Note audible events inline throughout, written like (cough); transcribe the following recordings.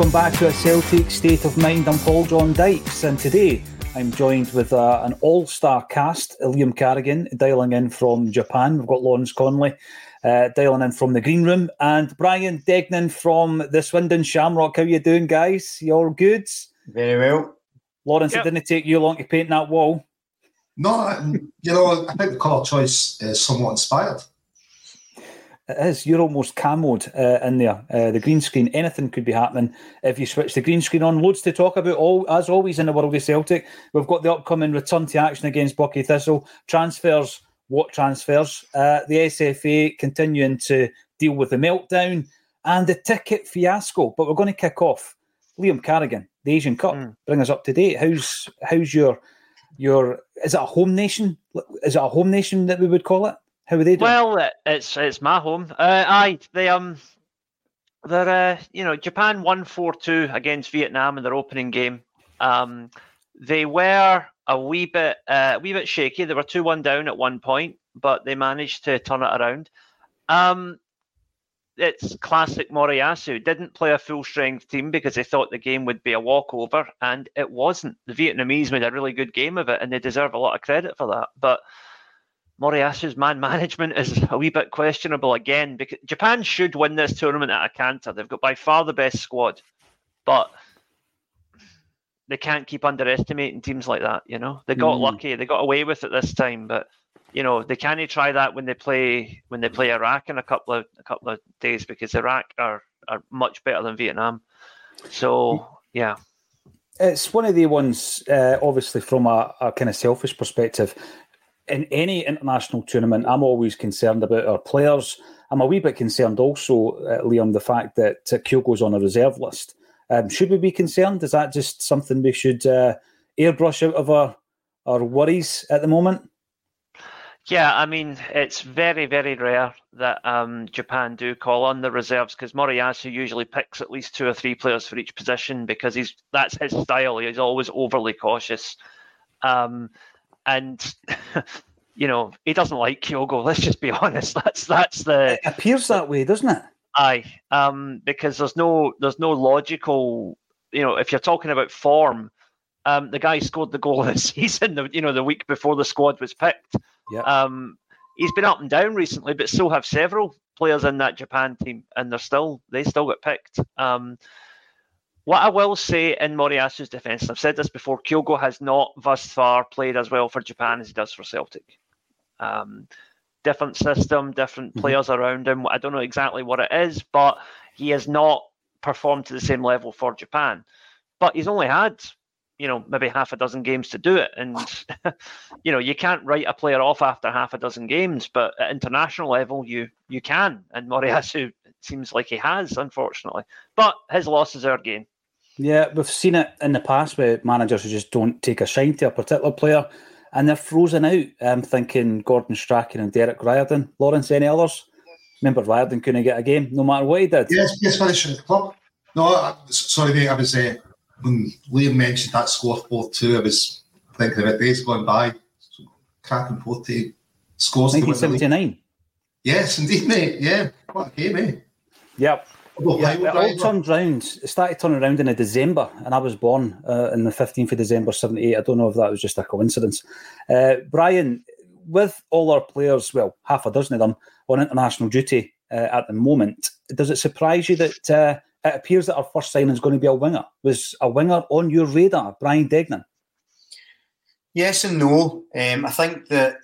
Welcome back to a Celtic State of Mind. I'm Paul John Dykes, and today I'm joined with uh, an all star cast Liam Carrigan dialing in from Japan. We've got Lawrence Connolly uh, dialing in from the Green Room, and Brian Degnan from the Swindon Shamrock. How you doing, guys? You all good? Very well. Lawrence, yep. it didn't take you long to paint that wall. No, you know, I think the colour choice is somewhat inspired. It is. You're almost camoed uh, in there. Uh, the green screen, anything could be happening if you switch the green screen on. Loads to talk about, all as always in the world of Celtic. We've got the upcoming return to action against Buckie Thistle. Transfers, what transfers? Uh, the SFA continuing to deal with the meltdown and the ticket fiasco. But we're going to kick off. Liam Carrigan, the Asian Cup, mm. bring us up to date. How's how's your your? Is it a home nation? Is it a home nation that we would call it? How are they doing? Well, it's it's my home. Uh, aye, they um, they're uh, you know Japan won four two against Vietnam in their opening game. Um, they were a wee bit uh, a wee bit shaky. They were two one down at one point, but they managed to turn it around. Um, it's classic Moriyasu. Didn't play a full strength team because they thought the game would be a walkover, and it wasn't. The Vietnamese made a really good game of it, and they deserve a lot of credit for that. But Moriyasu's man management is a wee bit questionable again because Japan should win this tournament at a canter. They've got by far the best squad, but they can't keep underestimating teams like that. You know, they got mm. lucky, they got away with it this time, but you know they can't try that when they play when they play Iraq in a couple of a couple of days because Iraq are are much better than Vietnam. So yeah. It's one of the ones, uh, obviously, from a, a kind of selfish perspective in any international tournament, I'm always concerned about our players. I'm a wee bit concerned also, uh, Liam, the fact that uh, Kyogo's on a reserve list. Um, should we be concerned? Is that just something we should uh, airbrush out of our, our worries at the moment? Yeah, I mean, it's very, very rare that um, Japan do call on the reserves because Moriyasu usually picks at least two or three players for each position because he's that's his style. He's always overly cautious. Um, and (laughs) you know he doesn't like Kyogo. Let's just be (laughs) honest. That's that's the it appears that way, doesn't it? Aye, um, because there's no there's no logical. You know, if you're talking about form, um, the guy scored the goal (laughs) this season. The, you know, the week before the squad was picked. Yeah. Um, he's been up and down recently, but still have several players in that Japan team, and they're still they still get picked. Um, what I will say in Moriyasu's defence, I've said this before, Kyogo has not thus far played as well for Japan as he does for Celtic. Um, different system, different mm-hmm. players around him. I don't know exactly what it is, but he has not performed to the same level for Japan. But he's only had, you know, maybe half a dozen games to do it. And, (laughs) you know, you can't write a player off after half a dozen games, but at international level, you you can. And Moriyasu seems like he has, unfortunately. But his loss is our gain. Yeah, we've seen it in the past with managers who just don't take a shine to a particular player and they're frozen out. I'm thinking Gordon Strachan and Derek Riordan. Lawrence, any others? Remember, Riordan couldn't get a game no matter what he did. Yes, yes, finish the club. No, I, sorry, mate, I was uh, when Liam mentioned that scoreboard two, I was thinking about days going by. Cracking 40 scores. 1979. Yes, indeed, mate. Yeah, what a game, eh? Yep. yeah, it all turned round. It started turning around in a December, and I was born uh, in the 15th of December, 78. I don't know if that was just a coincidence. Uh, Brian, with all our players, well, half a dozen of them on international duty uh, at the moment, does it surprise you that uh, it appears that our first signing is going to be a winger? Was a winger on your radar, Brian Degnan? Yes and no. Um, I think that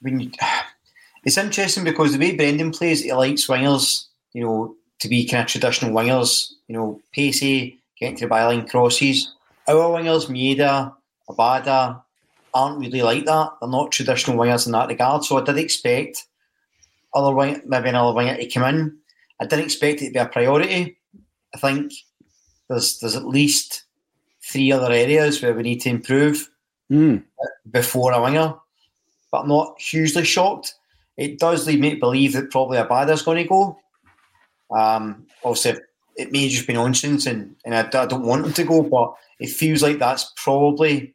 when you (sighs) it's interesting because the way Brendan plays, he likes wingers, you know, to be kind of traditional wingers, you know, pacey, getting the byline crosses. Our wingers, Maeda, Abada, aren't really like that. They're not traditional wingers in that regard. So I did expect other wing, maybe another winger to come in. I didn't expect it to be a priority. I think there's there's at least three other areas where we need to improve mm. before a winger, but I'm not hugely shocked. It does lead me to believe that probably a is going to go. Um, obviously, it may just be nonsense, and, and I, I don't want him to go, but it feels like that's probably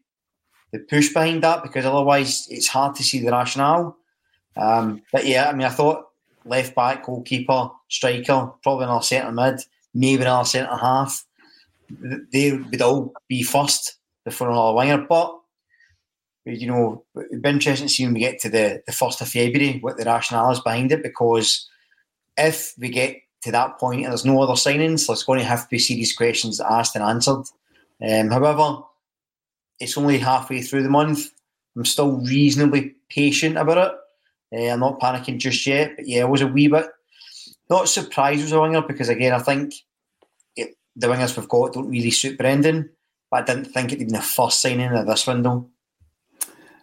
the push behind that because otherwise it's hard to see the rationale. Um, but yeah, I mean, I thought left back, goalkeeper, striker, probably another centre mid, maybe another centre half. They would all be first before another winger. But you know, it'd be interesting to see when we get to the, the first of February what the rationale is behind it because if we get to that point and there's no other signings, there's going to have to be serious questions asked and answered. Um, however, it's only halfway through the month. I'm still reasonably patient about it. Uh, I'm not panicking just yet, but yeah, I was a wee bit not surprised as a winger because again, I think it, the wingers we've got don't really suit Brendan, but I didn't think it'd been the first signing of this window.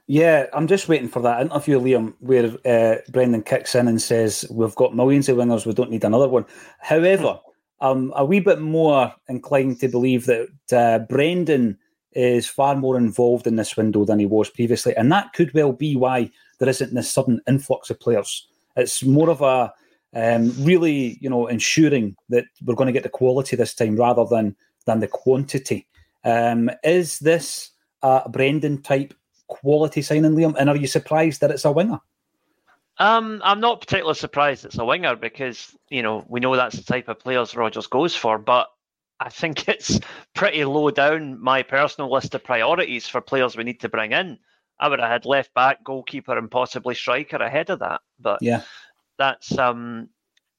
Yeah, I'm just waiting for that interview, Liam, where uh, Brendan kicks in and says, We've got millions of wingers, we don't need another one. However, I'm a wee bit more inclined to believe that uh, Brendan is far more involved in this window than he was previously. And that could well be why there isn't this sudden influx of players. It's more of a um, really, you know, ensuring that we're going to get the quality this time rather than than the quantity. Um, is this a Brendan type quality signing, Liam? And are you surprised that it's a winger? Um, I'm not particularly surprised it's a winger because you know we know that's the type of players Rodgers goes for. But I think (laughs) it's pretty low down my personal list of priorities for players we need to bring in. I would have had left back, goalkeeper, and possibly striker ahead of that. But yeah, that's um,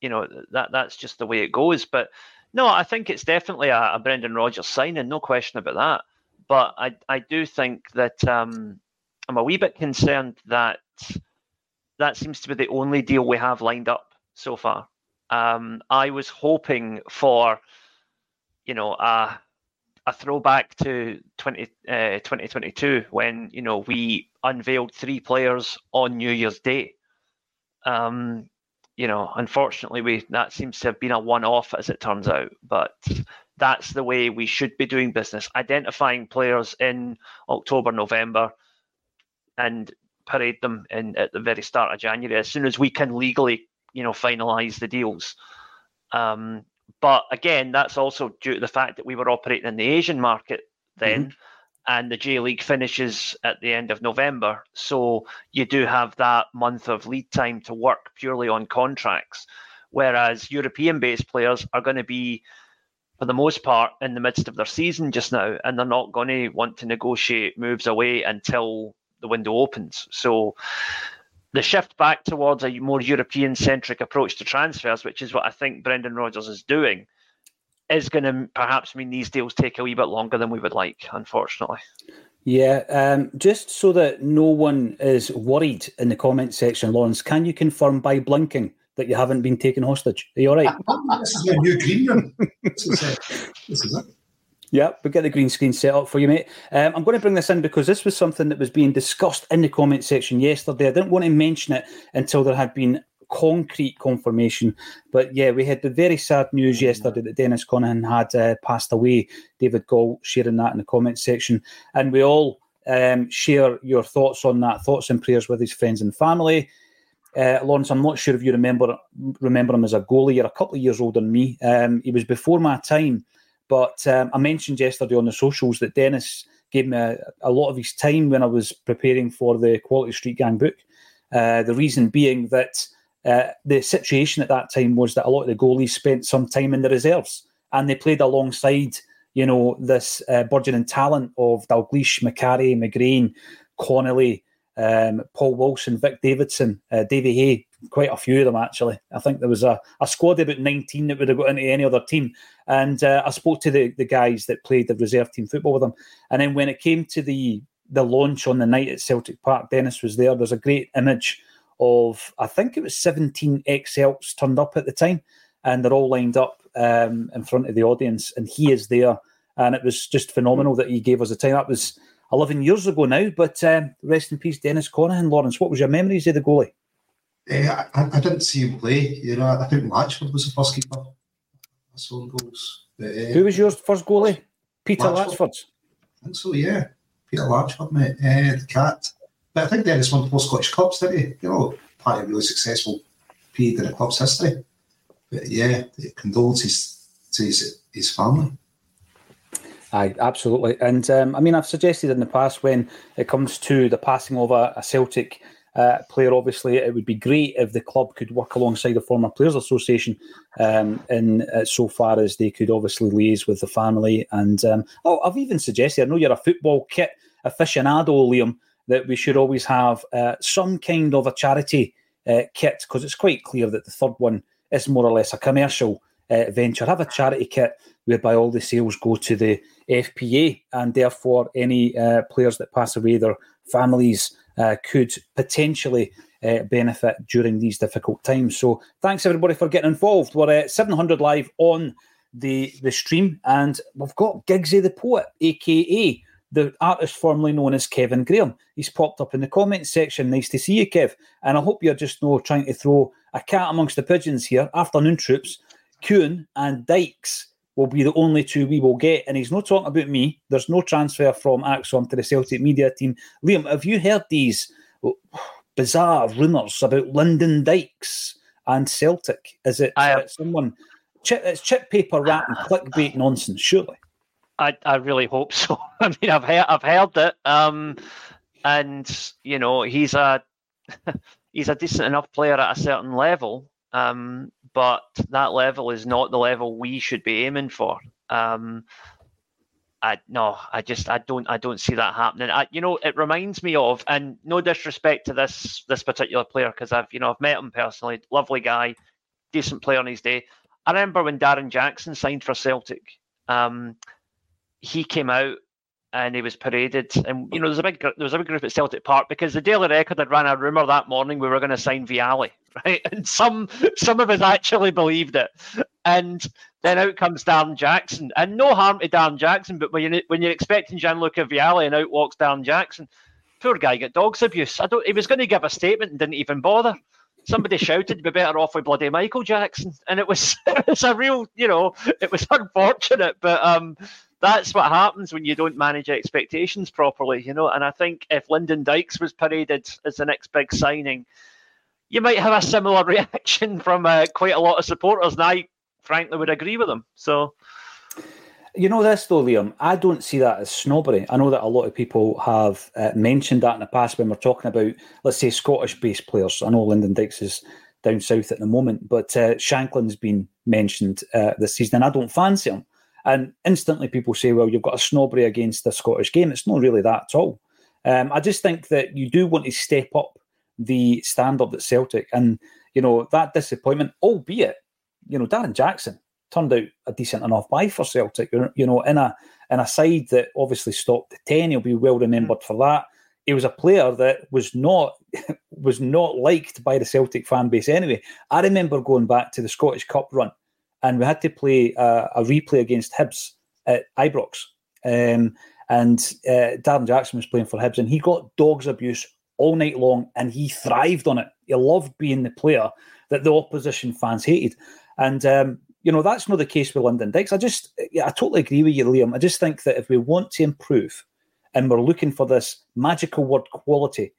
you know that that's just the way it goes. But no, I think it's definitely a, a Brendan Rodgers signing, no question about that. But I I do think that um, I'm a wee bit concerned that that seems to be the only deal we have lined up so far. Um, I was hoping for, you know, a a throwback to 20, uh, 2022 when you know we unveiled three players on New Year's Day. Um, you know, unfortunately, we that seems to have been a one-off as it turns out, but that's the way we should be doing business: identifying players in October, November, and parade them in at the very start of January as soon as we can legally, you know, finalise the deals. Um, but again, that's also due to the fact that we were operating in the Asian market then, mm-hmm. and the J League finishes at the end of November. So you do have that month of lead time to work purely on contracts. Whereas European based players are going to be, for the most part, in the midst of their season just now, and they're not going to want to negotiate moves away until the window opens. So the shift back towards a more European centric approach to transfers, which is what I think Brendan Rodgers is doing, is going to perhaps mean these deals take a wee bit longer than we would like, unfortunately. Yeah, um, just so that no one is worried in the comment section, Lawrence, can you confirm by blinking that you haven't been taken hostage? Are you all right? (laughs) this is your new green room. This is, uh, this is it. Yeah, we get the green screen set up for you, mate. Um, I'm going to bring this in because this was something that was being discussed in the comment section yesterday. I didn't want to mention it until there had been concrete confirmation. But yeah, we had the very sad news yesterday that Dennis Conaghan had uh, passed away. David Gall sharing that in the comment section. And we all um, share your thoughts on that, thoughts and prayers with his friends and family. Uh, Lawrence, I'm not sure if you remember remember him as a goalie. You're a couple of years older than me. Um, he was before my time. But um, I mentioned yesterday on the socials that Dennis gave me a, a, lot of his time when I was preparing for the Quality Street Gang book. Uh, the reason being that uh, the situation at that time was that a lot of the goalies spent some time in the reserves and they played alongside, you know, this uh, burgeoning talent of Dalglish, Macari, McGrain, Connelly, um, Paul Wilson, Vic Davidson, uh, Davy Hay, quite a few of them actually. I think there was a, a squad of about 19 that would have got into any other team. And uh, I spoke to the, the guys that played the reserve team football with them. And then when it came to the the launch on the night at Celtic Park, Dennis was there. There's a great image of, I think it was 17 XLs turned up at the time, and they're all lined up um, in front of the audience, and he is there. And it was just phenomenal that he gave us the time. That was 11 years ago now, but um, rest in peace, Dennis Conaghan. Lawrence, what was your memories of the goalie? Uh, I, I, didn't see him play. You know, I think Latchford was the first keeper. I saw goals. But, uh, Who was your first goalie? Peter Latchford. I think so, yeah. Peter Latchford, mate. Uh, the cat. But I think Dennis won four Scottish Cups, didn't he? You know, part of a really successful period in the club's history. But yeah, condolences to his, his family. Aye, absolutely. And um, I mean, I've suggested in the past when it comes to the passing of a, a Celtic uh, player, obviously, it would be great if the club could work alongside the former Players Association um, in uh, so far as they could obviously liaise with the family. And um, oh, I've even suggested, I know you're a football kit aficionado, Liam, that we should always have uh, some kind of a charity uh, kit because it's quite clear that the third one is more or less a commercial uh, venture. Have a charity kit whereby all the sales go to the FPA, and therefore any uh, players that pass away, their families uh, could potentially uh, benefit during these difficult times. So thanks everybody for getting involved. We're at 700 live on the the stream, and we've got Gigsy the poet, aka the artist formerly known as Kevin Graham. He's popped up in the comments section. Nice to see you, Kev. And I hope you're just no trying to throw a cat amongst the pigeons here. Afternoon troops, Kuhn and Dykes will be the only two we will get. And he's not talking about me. There's no transfer from ACSOM to the Celtic media team. Liam, have you heard these bizarre rumours about Lyndon Dykes and Celtic? Is it I someone? Chip, it's chip paper rat and clickbait nonsense, surely. I, I really hope so. (laughs) I mean, I've heard, I've heard it, um, and you know, he's a (laughs) he's a decent enough player at a certain level. Um, but that level is not the level we should be aiming for. Um, I no, I just I don't I don't see that happening. I, you know, it reminds me of, and no disrespect to this this particular player because I've you know I've met him personally, lovely guy, decent player on his day. I remember when Darren Jackson signed for Celtic. Um, he came out and he was paraded. And you know, there's a big there was a big group at Celtic Park because the Daily Record had ran a rumor that morning we were going to sign Vialli, (laughs) right? And some some of us actually believed it. And then out comes Darren Jackson, and no harm to Darren Jackson, but when you when you're expecting Gianluca Vialli and out walks Darren Jackson, poor guy got dogs abuse. I don't. He was going to give a statement and didn't even bother. Somebody shouted, "Be better off with bloody Michael Jackson," and it was (laughs) it's a real, you know, it was unfortunate, but um, that's what happens when you don't manage expectations properly, you know. And I think if Lyndon Dykes was paraded as the next big signing, you might have a similar (laughs) reaction from uh, quite a lot of supporters, and I frankly would agree with them. So. You know this though, Liam. I don't see that as snobbery. I know that a lot of people have uh, mentioned that in the past when we're talking about, let's say, Scottish-based players. I know Lyndon Dykes is down south at the moment, but uh, Shankland's been mentioned uh, this season, and I don't fancy him. And instantly people say, well, you've got a snobbery against the Scottish game. It's not really that at all. Um, I just think that you do want to step up the standard at Celtic. And, you know, that disappointment, albeit, you know, Darren Jackson turned out a decent enough buy for Celtic, you know, in a in a side that obviously stopped the 10. He'll be well remembered for that. He was a player that was not (laughs) was not liked by the Celtic fan base anyway. I remember going back to the Scottish Cup run and we had to play a, a replay against Hibs at Ibrox. Um, and uh, Darren Jackson was playing for Hibs, and he got dogs abuse all night long, and he thrived on it. He loved being the player that the opposition fans hated, and um, you know that's not the case with Lyndon Dykes. I just, yeah, I totally agree with you, Liam. I just think that if we want to improve, and we're looking for this magical word quality,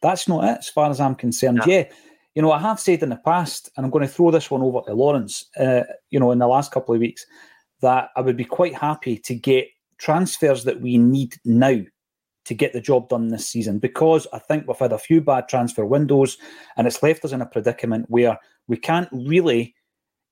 that's not it, as far as I'm concerned. No. Yeah, you know, I have said in the past, and I'm going to throw this one over to Lawrence, uh, you know, in the last couple of weeks, that I would be quite happy to get transfers that we need now to get the job done this season because I think we've had a few bad transfer windows and it's left us in a predicament where we can't really,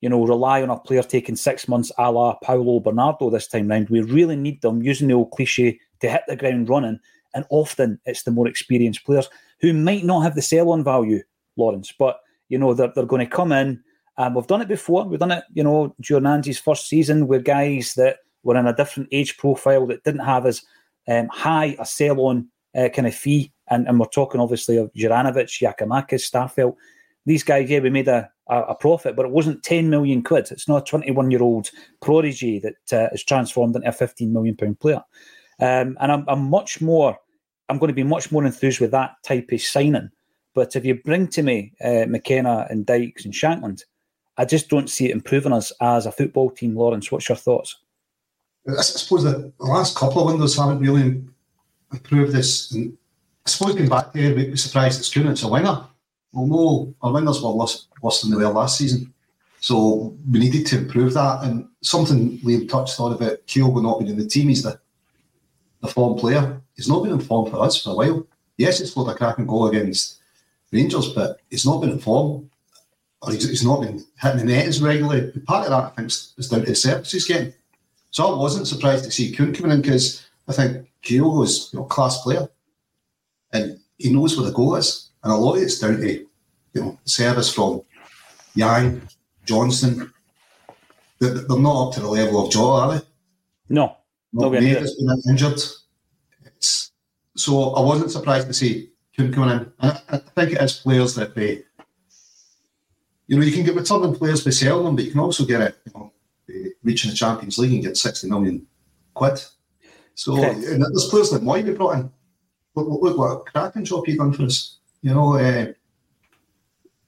you know, rely on a player taking six months a la Paulo Bernardo this time round. We really need them, using the old cliche, to hit the ground running. And often it's the more experienced players who might not have the sell on value Lawrence. But you know they're they're going to come in. and we've done it before. We've done it, you know, during Ange's first season with guys that were in a different age profile that didn't have as um, high a sell-on uh, kind of fee. And, and we're talking obviously of Juranovic, Giakoumakis, Starfelt. These guys, yeah, we made a, a, a, profit, but it wasn't 10 million quid. It's not a 21 year old prodigy that uh, is transformed into a 15 million pound player. Um, and I'm, I'm much more, I'm going to be much more enthused with that type of signing but if you bring to me uh, McKenna and Dykes and Shankland, I just don't see it improving us as a football team. Lawrence, what's your thoughts? I suppose the last couple of windows haven't really improved this. And I suppose going back there, we'd be surprised it's Kuhn, it's a winger. Well, no, our wingers were worse, worse than they were last season. So we needed to improve that. And something Liam touched on about Kyogo not being in the team, he's the, the form player. He's not been in form for us for a while. Yes, he scored a cracking goal against Rangers, but he's not been in form. Or he's, he's not been hitting the net as regularly. Part of that, I think, is down to the service he's getting. So I wasn't surprised to see Kuhn coming in because I think Kyogo is you know, class player and he knows where the goal is. And a lot of it's down to you know service from Yang, Johnston. They're, they're not up to the level of Jota, are they? No. Not has been injured. It's, so I wasn't surprised to see Kuhn coming in. And I, I think it is players that they, you know, you can get returning players by selling them, but you can also get it, you know, reaching the Champions League and get 60 million quid. So and there's players like Moy be brought in. Look, look, look what a cracking job he done for us. You know, uh,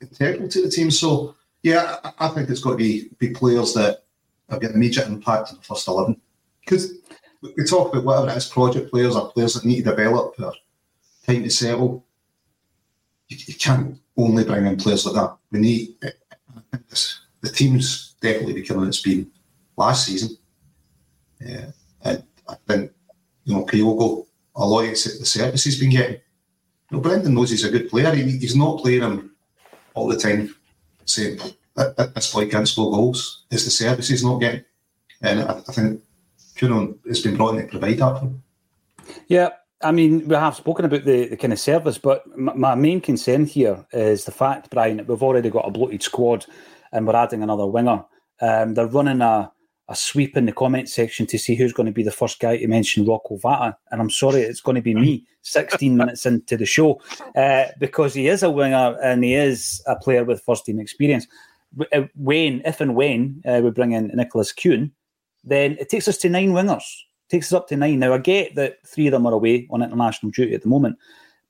integral to the team. So yeah, I, I think it's got to be be players that have got immediate impact in the first eleven. Because we talk about whatever it is, project players or players that need to develop or time to settle. Oh, you, you can't only bring in players like that. We need the team's definitely becoming its been last season. Yeah, and I think you know Kyogo, a lot of the service he's been getting. You know, Brendan knows he's a good player. He, he's not playing him all the time, saying this boy can't score goals. It's the service he's not getting, and I, I think Kunon has been brought in to provide that for him. Yeah, I mean, we have spoken about the, the kind of service, but my, my main concern here is the fact, Brian, that we've already got a bloated squad and we're adding another winger. Um, they're running a, a sweep in the comment section to see who's going to be the first guy to mention Rocco Vata. And I'm sorry, it's going to be me (laughs) 16 minutes into the show uh, because he is a winger and he is a player with first team experience. Uh, when, if and when uh, we bring in Nicolas Kuhn, then it takes us to nine wingers. Takes us up to nine. Now, I get that three of them are away on international duty at the moment,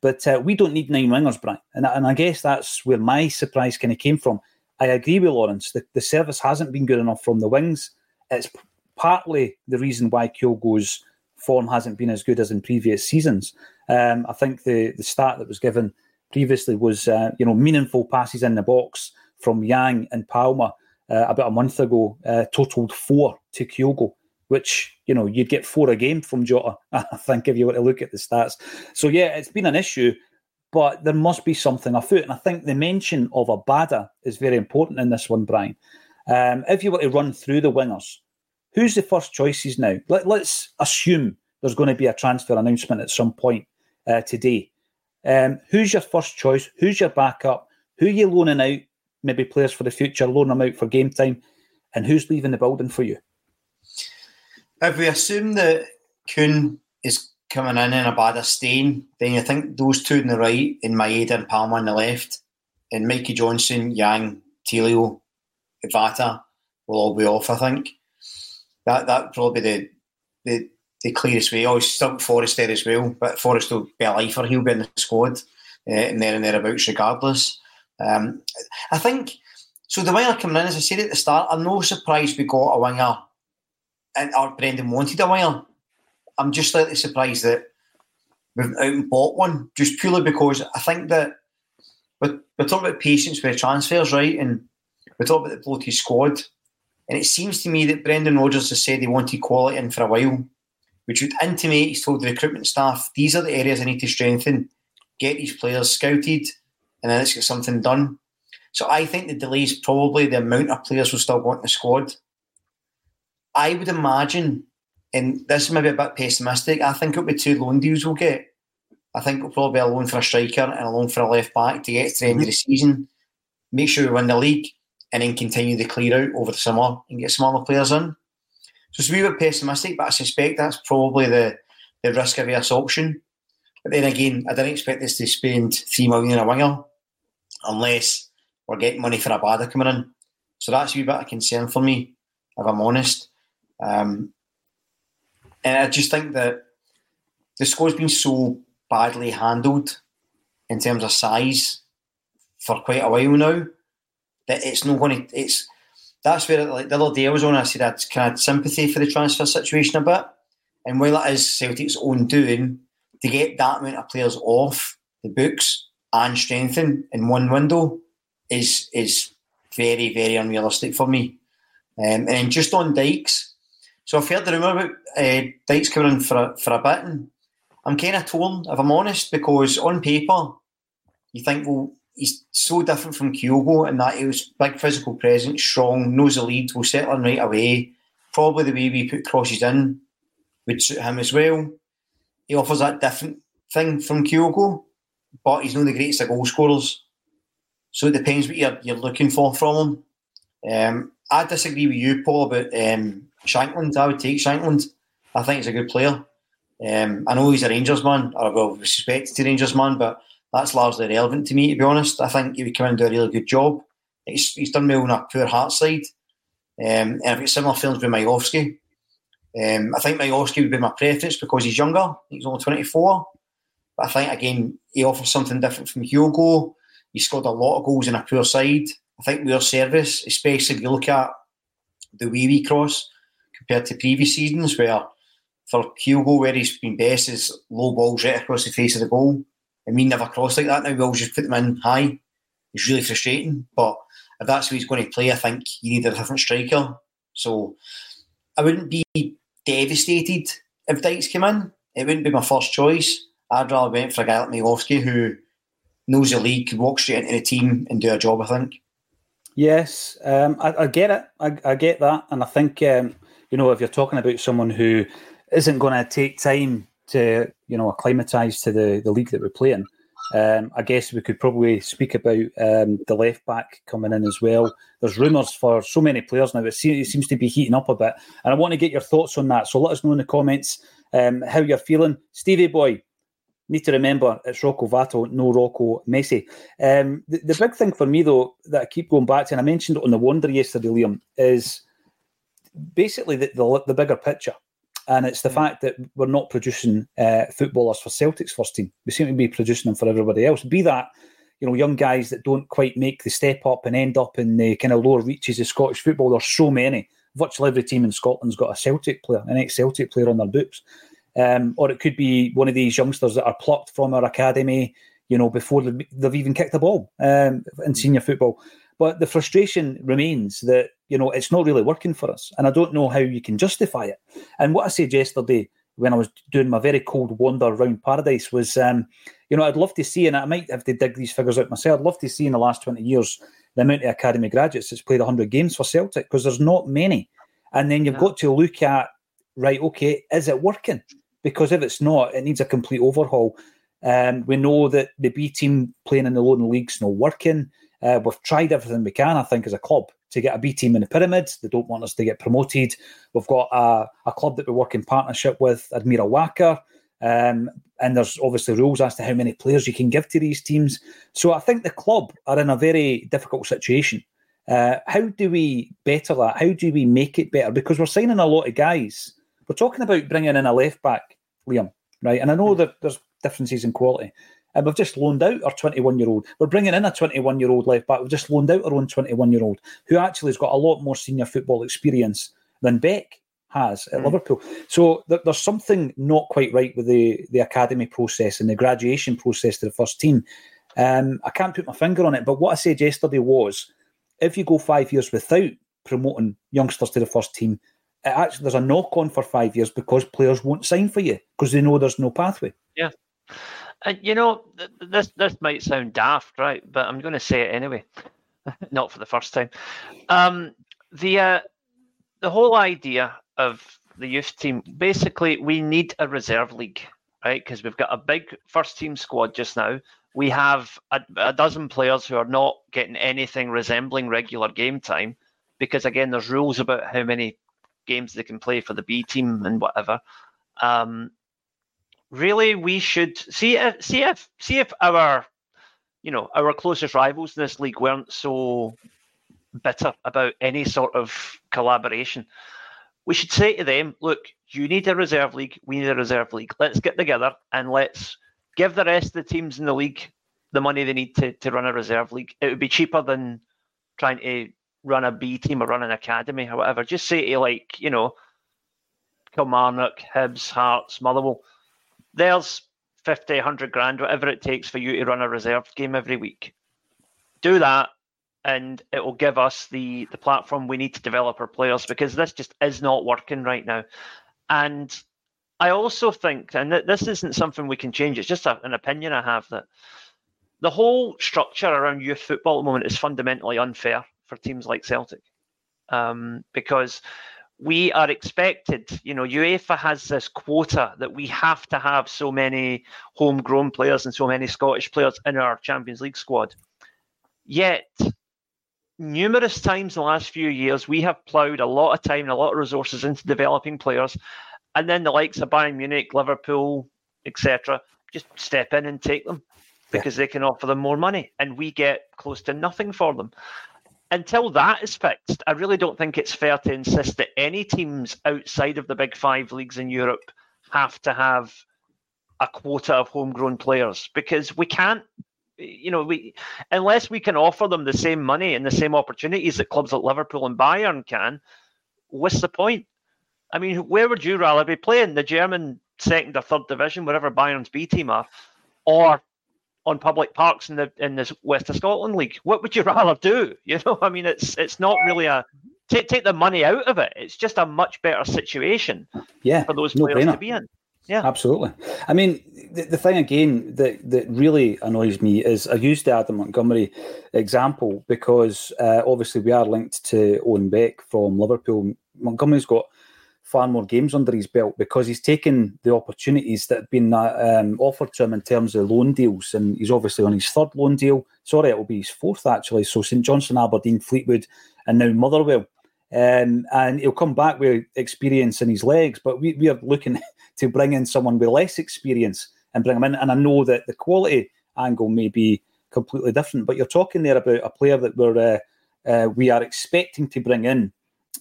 but uh, we don't need nine wingers, Brian. And, and I guess that's where my surprise kind of came from. I agree with Lawrence. The, the service hasn't been good enough from the wings. It's partly the reason why Kyogo's form hasn't been as good as in previous seasons. Um, I think the the start that was given previously was uh, you know meaningful passes in the box from Yang and Palma uh, about a month ago, uh, totaled four to Kyogo, which you know you'd get four a game from Jota. (laughs) I think if you were to look at the stats. So yeah, it's been an issue but there must be something afoot. And I think the mention of Abada is very important in this one, Brian. Um, if you were to run through the wingers, who's the first choices now? Let, us assume there's going to be a transfer announcement at some point uh, today. Um, who's your first choice? Who's your backup? Who are you loaning out? Maybe players for the future, loan them out for game time. And who's leaving the building for you? If we assume that Kuhn is coming in and Abada staying, then you think those two on the right, in Maeda and Palma on the left, and Mikey Johnston, Yang, Tilio, Vata will all be off. I think that that probably the the, the clearest way. Oh, still Forrest there as well, but Forrest will be a lifer. He'll be in the squad uh, and there and thereabouts regardless. Um, I think so. The winger coming in, as I said at the start, I'm no surprised we got a winger, and or Brendan wanted a winger I'm just slightly surprised that we've out and bought one, just purely because I think that we're, we're talking about patience with transfers, right? And we're talking about the bloated squad. And it seems to me that Brendan Rodgers has said he wanted quality in for a while, which would intimate he's told the recruitment staff, these are the areas I need to strengthen, get these players scouted, and then let's get something done. So I think the delay is probably the amount of players we still want in the squad. I would imagine and this is maybe a bit pessimistic. I think it'll be two loan deals we'll get. I think it'll probably be a loan for a striker and a loan for a left back to get to the end of the mm-hmm. season, make sure we win the league, and then continue to clear out over the summer and get some other players in. So it's a wee bit pessimistic, but I suspect that's probably the, the risk averse option. But then again, I didn't expect this to spend three million a winger unless we're getting money for Abada coming in. So that's a wee bit of concern for me, if I'm honest. Um, and I just think that the squad's been so badly handled in terms of size for quite a while now that it's not going to. It's that's where like the other day I was on, I said I'd kind of sympathy for the transfer situation a bit. And while it is Celtic's own doing, to get that amount of players off the books and strengthen in one window is is very, very unrealistic for me. Um, and just on Dykes, so I've heard the rumour about uh, Dykes coming in for a, for a bit, and I'm kind of torn, if I'm honest, because on paper, you think, well, he's so different from Kyogo in that he was big physical presence, strong, knows the lead, will settle in right away. Probably the way we put crosses in would suit him as well. He offers that different thing from Kyogo, but he's not the greatest of goal scorers. So it depends what you're, you're looking for from him. Um, I disagree with you, Paul, about um, Shankland. I would take Shankland. I think he's a good player. Um, I know he's a Rangers man, or well, respected to Rangers man, but that's largely irrelevant to me, to be honest. I think he would come in and do a really good job. He's, he's done well on a poor heart side. Um, and I've got similar feelings with Miovski. Um, I think Miovski would be my preference because he's younger. He's only 24. But I think, again, he offers something different from Kyogo. He scored a lot of goals in a poor side. I think we're service, especially if you look at the wee wee cross compared to previous seasons, where for Kyogo, where he's been best is low balls right across the face of the goal. And we never cross like that now. We always just put them in high. It's really frustrating. But if that's who he's going to play, I think you need a different striker. So I wouldn't be devastated if Dykes came in. It wouldn't be my first choice. I'd rather went for a guy like Miovski who knows the league, could walk straight into the team and do a job, I think. Yes, um, I, I, get it. I, I, get that. And I think, um, you know, if you're talking about someone who isn't going to take time to, you know, acclimatise to the, the league that we're playing, um, I guess we could probably speak about um, the left back coming in as well. There's rumours for so many players now. It seems, to be heating up a bit. And I want to get your thoughts on that. So let us know in the comments um, how you're feeling. Stevie Boy, need to remember it's Rocco Vata, no Rocco Messi. Um, the, the, big thing for me, though, that I keep going back to, and I mentioned it on the Wonder yesterday, Liam, is basically the, the, the bigger picture. And it's the mm. fact that we're not producing uh, footballers for Celtic's first team. We seem to be producing them for everybody else. Be that, you know, young guys that don't quite make the step up and end up in the kind of lower reaches of Scottish football. There's so many. Virtually every team in Scotland's got a Celtic player, an ex-Celtic player on their books. Um, or it could be one of these youngsters that are plucked from our academy, you know, before they've even kicked a ball um, in mm. senior football. But the frustration remains that, you know, it's not really working for us. And I don't know how you can justify it. And what I said yesterday when I was doing my very cold wander around paradise was, um, you know, I'd love to see, and I might have to dig these figures out myself, I'd love to see in the last 20 years the amount of academy graduates that's played 100 games for Celtic because there's not many. And then you've yeah. got to look at, right, okay, is it working? because if it's not, it needs a complete overhaul. Um, we know that the B team playing in the lower leagues not working. Uh, we've tried everything we can, I think, as a club to get a B team in the pyramids. They don't want us to get promoted. We've got a, a club that we work in partnership with, Admira Wacker. Um, and there's obviously rules as to how many players you can give to these teams. So I think the club are in a very difficult situation. Uh, how do we better that? How do we make it better? Because we're signing a lot of guys. We're talking about bringing in a left back Liam, right? And I know hmm. that there's differences in quality. And we've just loaned out our 21 year old. We're bringing in a 21 year old left back. We've just loaned out our own 21 year old who actually has got a lot more senior football experience than Beck has at mm. Liverpool. So th- there's something not quite right with the, the academy process and the graduation process to the first team. Um, I can't put my finger on it, but what I said yesterday was if you go five years without promoting youngsters to the first team, actually there's a knock on for five years because players won't sign for you because they know there's no pathway. Yeah. And you know, this this might sound daft, right? But I'm going to say it anyway. (laughs) Not for the first time. Um, the uh, the whole idea of the youth team, basically, we need a reserve league, right? Because we've got a big first team squad just now. We have a, a dozen players who are not getting anything resembling regular game time because again, there's rules about how many games they can play for the B team and whatever. Um, really, we should see if see if see if our you know our closest rivals in this league weren't so bitter about any sort of collaboration. We should say to them, look, you need a reserve league, we need a reserve league. Let's get together and let's give the rest of the teams in the league the money they need to, to run a reserve league. It would be cheaper than trying to run a B team or run an academy or whatever. Just say to like, you know, Kilmarnock, Hibs, Hearts, Motherwell, there's 50, 100 grand, whatever it takes for you to run a reserve game every week. Do that, and it will give us the, the platform we need to develop our players because this just is not working right now. And I also think, and this isn't something we can change, it's just a, an opinion I have that the whole structure around youth football at the moment is fundamentally unfair for teams like Celtic. Um, because we are expected, you know, UEFA has this quota that we have to have so many homegrown players and so many Scottish players in our Champions League squad. Yet, numerous times in the last few years, we have ploughed a lot of time and a lot of resources into developing players, and then the likes of Bayern Munich, Liverpool, etc., just step in and take them because yeah. they can offer them more money, and we get close to nothing for them until that is fixed, I really don't think it's fair to insist that any teams outside of the big five leagues in Europe have to have a quota of homegrown players because we can't you know we unless we can offer them the same money and the same opportunities that clubs like Liverpool and Bayern can what's the point? I mean where would you rather be playing? The German second or third division wherever Bayern's B team are or on public parks in the in the West of Scotland League. What would you (laughs) rather do? You know, I mean, it's it's not really a take take the money out of it. It's just a much better situation. Yeah, for those players no to be in. Yeah, absolutely. I mean, the, the thing again that that really annoys me is I used the Adam Montgomery example because uh, obviously we are linked to Owen Beck from Liverpool. Montgomery's got far more games under his belt because he's taken the opportunities that have been um, offered to him in terms of loan deals, and he's obviously on his third loan deal. Sorry, it will be his fourth actually. So St Johnstone, Aberdeen, Fleetwood, and now Motherwell. Um, and he'll come back with experience in his legs, but we, we are looking (laughs) to bring in someone with less experience and bring him in. And I know that the quality angle may be completely different, but you're talking there about a player that we're uh, uh, we are expecting to bring in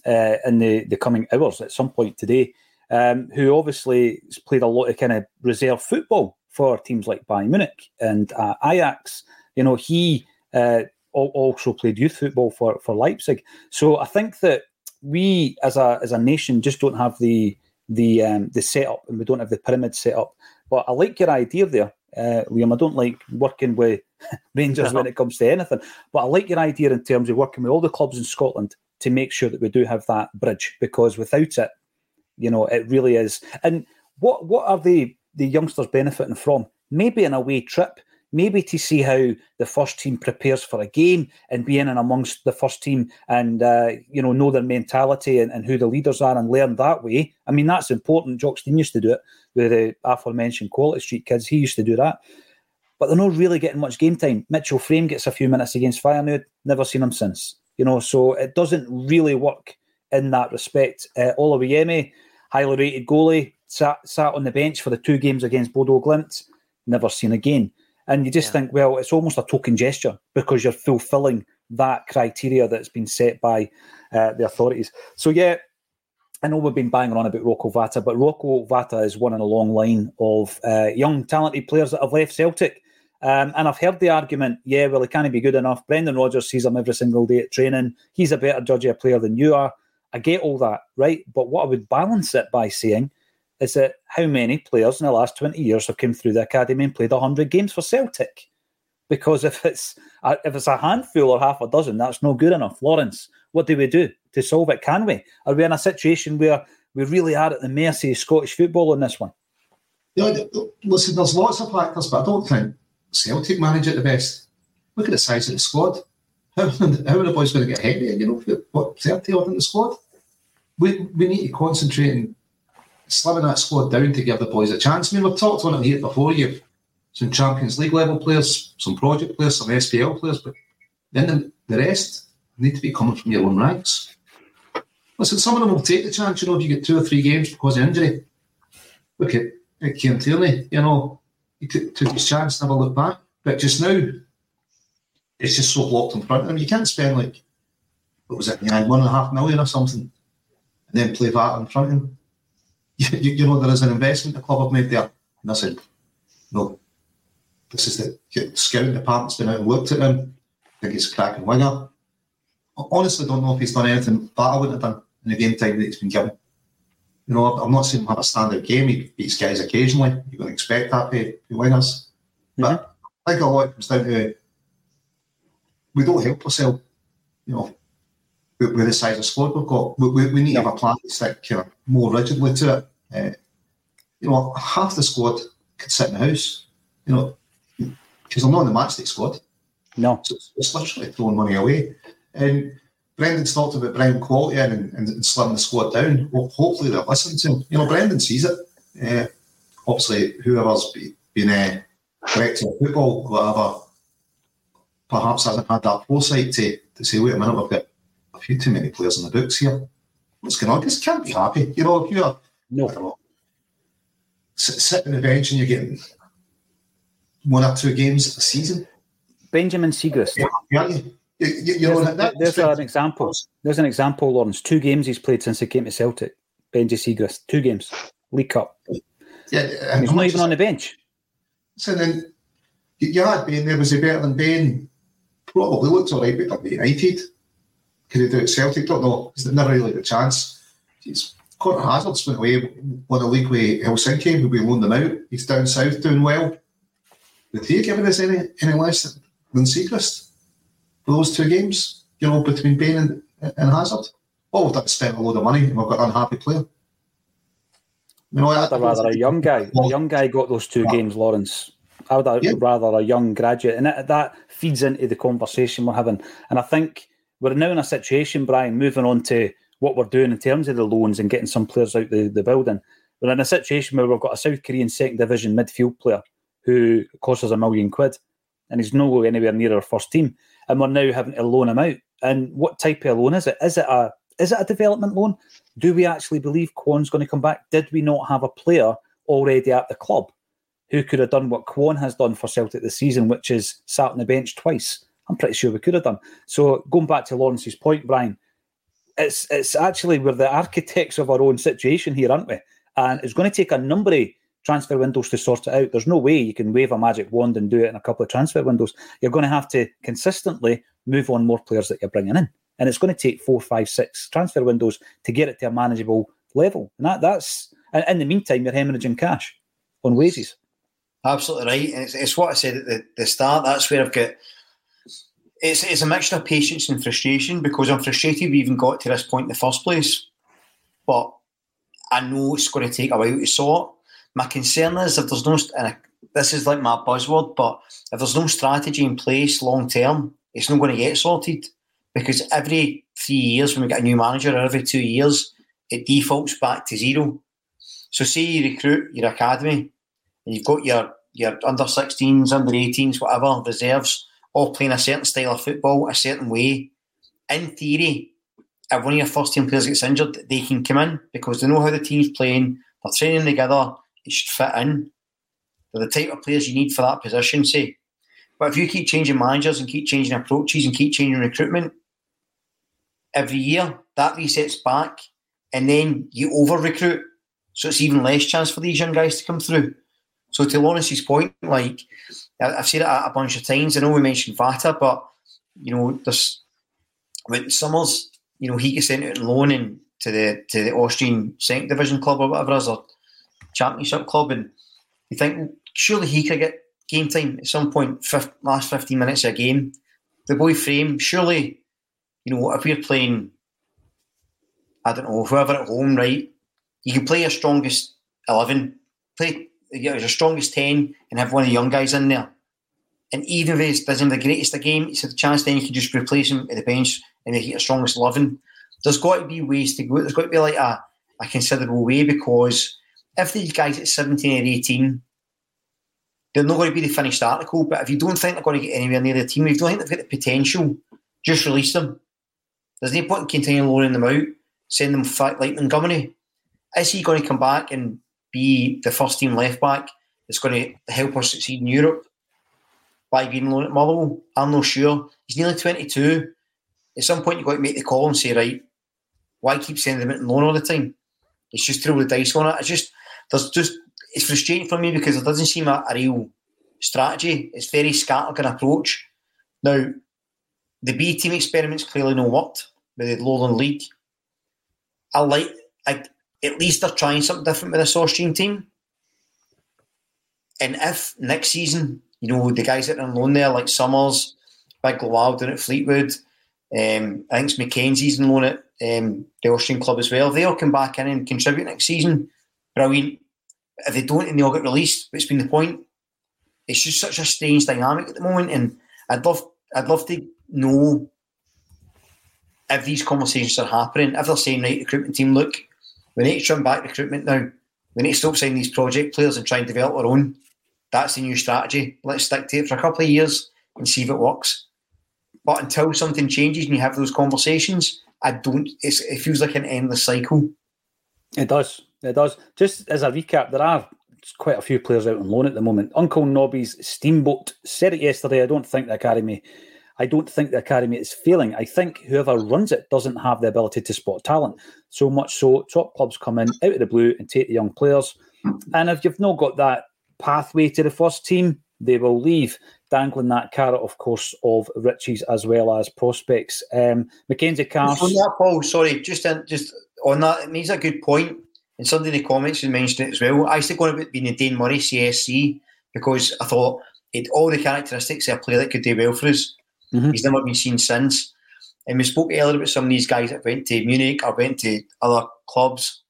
uh, in the, the coming hours at some point today, um, who obviously has played a lot of kind of reserve football for teams like Bayern Munich and uh, Ajax. You know, he uh, also played youth football for, for Leipzig. So I think that we as a as a nation just don't have the the um, the setup and we don't have the pyramid set up. But I like your idea there, uh, Liam. I don't like working with (laughs) Rangers when it comes to anything, but I like your idea in terms of working with all the clubs in Scotland to make sure that we do have that bridge because without it, you know, it really is. And what what are the the youngsters benefiting from? Maybe an away trip, maybe to see how the first team prepares for a game and be in and amongst the first team and uh, you know know their mentality and, and, who the leaders are and learn that way. I mean that's important. Jock Stein used to do it with the aforementioned Quality Street kids. He used to do that. But they're not really getting much game time. Mitchell Frame gets a few minutes against Feyenoord. Never seen him since. You know, so it doesn't really work in that respect. Uh, Oluwayemi, highly rated goalie, sat sat on the bench for the two games against Bodo Glimt, never seen again. And you just yeah. think, well, it's almost a token gesture because you're fulfilling that criteria that's been set by uh, the authorities. So yeah, I know we've been banging on about Rocco Vata, but Rocco Vata is one in a long line of uh, young, talented players that have left Celtic um, and I've heard the argument, yeah, well, he can't be good enough. Brendan Rodgers sees him every single day at training. He's a better judge of player than you are. I get all that, right? But what I would balance it by saying is that how many players in the last 20 years have come through the academy and played 100 games for Celtic? Because if it's a, if it's a handful or half a dozen, that's no good enough. Lawrence, what do we do to solve it? Can we? Are we in a situation where we really are at the mercy of Scottish football on this one? Yeah, listen, there's lots of factors, but I don't think Celtic manage it the best. Look at the size of the squad. How, (laughs) how are the boys going to get ahead there? You know, what, 30 odd in the squad? We, we need to concentrate and slimming that squad down to give the boys a chance. I mean, we've talked on it here before. You've some Champions League level players, some project players, some SPL players, but then the, the rest need to be coming from your own ranks. Listen, some of them will take the chance, you know, if you get two or three games because of injury. Look at, at Kieran Tierney, you know, he took, took his chance, never looked back. But just now, it's just so blocked in front of him. You can't spend like, what was it, yeah, one and a half million or something, and then play that in front of him. (laughs) You, you, you know, there is an investment the club have made there. And I said, no, this is the scouting department's been out and looked at him. I think he's a cracking winger. honestly don't know if he's done anything that I wouldn't have done in the game time that he's been given. You know, I'm not saying him have a standard game. He beats guys occasionally. You're going to expect that to, winners. But I think a lot comes down to we don't help ourselves. You know, with, with the size of squad we've got, we, we need to have a plan to stick kind of more rigidly to it. Uh, you know, half the squad could sit in the house. You know, because I'm not in the matchday squad. No, so it's, it's literally throwing money away. And Brendan's talked about bringing quality in and, and, and slimming the squad down. Well, hopefully they'll listen to him. You know, Brendan sees it. Uh, obviously, whoever's been uh, director of football, whatever, perhaps hasn't had that foresight to, to say, wait a minute, we've got a few too many players in the books here. What's going on? Just can't be happy. You know, if you're no. Know, sit, sit on the bench and you're getting one or two games a season. Benjamin. Yeah, yeah. You, you, you there's, know, that, there's an example. There's an example, Lawrence. Two games he's played since he came to Celtic. Benji Siegrist. Two games. League Cup. Yeah, and he's not even on the bench. So then you had Bain there. Was he better than Bain? Probably looks all right, but at United. Could he do it Celtic? Don't know. He's never really had a chance. He's Conor Hazard's went away, won a league with Helsinki. We loaned them out. He's down south doing well. Did he give us any, any less than for those two games? You know, between Bain and, and Hazard? Oh, we've spent a load of money and we've got an unhappy player. You know, I'd rather a young guy. A young guy got those two yeah. games, Lawrence. I would yeah. rather a young graduate, and that, that feeds into the conversation we're having. And I think we're now in a situation, Brian, moving on to what we're doing in terms of the loans and getting some players out the, the building. We're in a situation where we've got a South Korean second division midfield player who costs us a million quid, and he's no anywhere near our first team. And we're now having to loan him out. And what type of loan is it? Is it a is it a development loan? Do we actually believe Kwon's going to come back? Did we not have a player already at the club who could have done what Kwon has done for Celtic this season, which is sat on the bench twice? I'm pretty sure we could have done. So going back to Lawrence's point, Brian, it's it's actually we're the architects of our own situation here, aren't we? And it's going to take a number of transfer windows to sort it out. There's no way you can wave a magic wand and do it in a couple of transfer windows. You're going to have to consistently move on more players that you're bringing in, and it's going to take four, five, six transfer windows to get it to a manageable level. And that, that's and in the meantime, you're hemorrhaging cash on wages. Absolutely right. It's, it's what I said at the, the start. That's where I've got it's, it's a mixture of patience and frustration because I'm frustrated we even got to this point in the first place. But I know it's going to take a while to sort. My concern is if there's no, and this is like my buzzword, but if there's no strategy in place long term, it's not going to get sorted because every three years when we get a new manager, or every two years, it defaults back to zero. So, say you recruit your academy and you've got your your under 16s, under 18s, whatever reserves all playing a certain style of football, a certain way. In theory, if one of your first team players gets injured, they can come in because they know how the team's playing, they're training together, it should fit in. They're the type of players you need for that position, say. But if you keep changing managers and keep changing approaches and keep changing recruitment every year, that resets back and then you over recruit. So it's even less chance for these young guys to come through. So to Lawrence's point, like I've said it a bunch of times. I know we mentioned Vata, but you know, there's when Summers, you know, he gets sent out on loan in, to the to the Austrian second division club or whatever as a championship club, and you think surely he could get game time at some point, last fifteen minutes of a game. The boy frame, surely, you know, if we're playing, I don't know, whoever at home, right? You can play your strongest eleven, play your strongest 10 and have one of the young guys in there. And even if he doesn't the greatest of game, it's a chance then you can just replace him at the bench and make it your strongest 11. There's got to be ways to go. There's got to be like a, a considerable way because if these guys at 17 or 18, they're not going to be the finished article. But if you don't think they're going to get anywhere near the team, if you don't think they've got the potential, just release them. There's no point in continuing loaning them out, send them like Montgomery. Is he going to come back and be the first team left back that's going to help us succeed in Europe by being loaned at Motherwell? I'm not sure. He's nearly 22. At some point, you've got to make the call and say, right, why keep sending him out on loan all the time? It's just throw the dice on it. It's just, there's just, it's frustrating for me because it doesn't seem a, a real strategy. It's very scattergun approach. Now, the B team experiments clearly no worked with the Lowland League. I like, I, at least they're trying something different with this Austrian team. And if next season, you know, the guys that are on loan there, like Summers, Big Lawal down at Fleetwood, um, I think it's Mackenzie's on loan at um, the Austrian club as well, they'll come back in and contribute next season. Brilliant. If they don't and they all get released, it's been the point. It's just such a strange dynamic at the moment, and I'd love, I'd love to know if these conversations are happening, if they're saying, right, recruitment team, look, we need to turn back recruitment now. We need to stop signing these project players and try and develop our own. That's the new strategy. Let's stick to it for a couple of years and see if it works. But until something changes and you have those conversations, I don't. it feels like an endless cycle. It does. It does. Just as a recap, there are quite a few players out on loan at the moment. Uncle Nobby's Steamboat said it yesterday. I don't think the academy I don't think the academy is failing. I think whoever runs it doesn't have the ability to spot talent. So much so, top clubs come in out of the blue and take the young players. And if you've not got that pathway to the first team, they will leave, dangling that carrot, of course, of riches as well as prospects. Um, Mackenzie Carse. On that, Paul, sorry, just in, just on that, it makes a good point. And somebody in the comments has mentioned it as well. I used to go about being a Dane Murray CSC because I thought it all the characteristics of a player that could do well for us. Mm-hmm. He's never been seen since. And we spoke earlier about some of these guys that went to Munich or went to other clubs.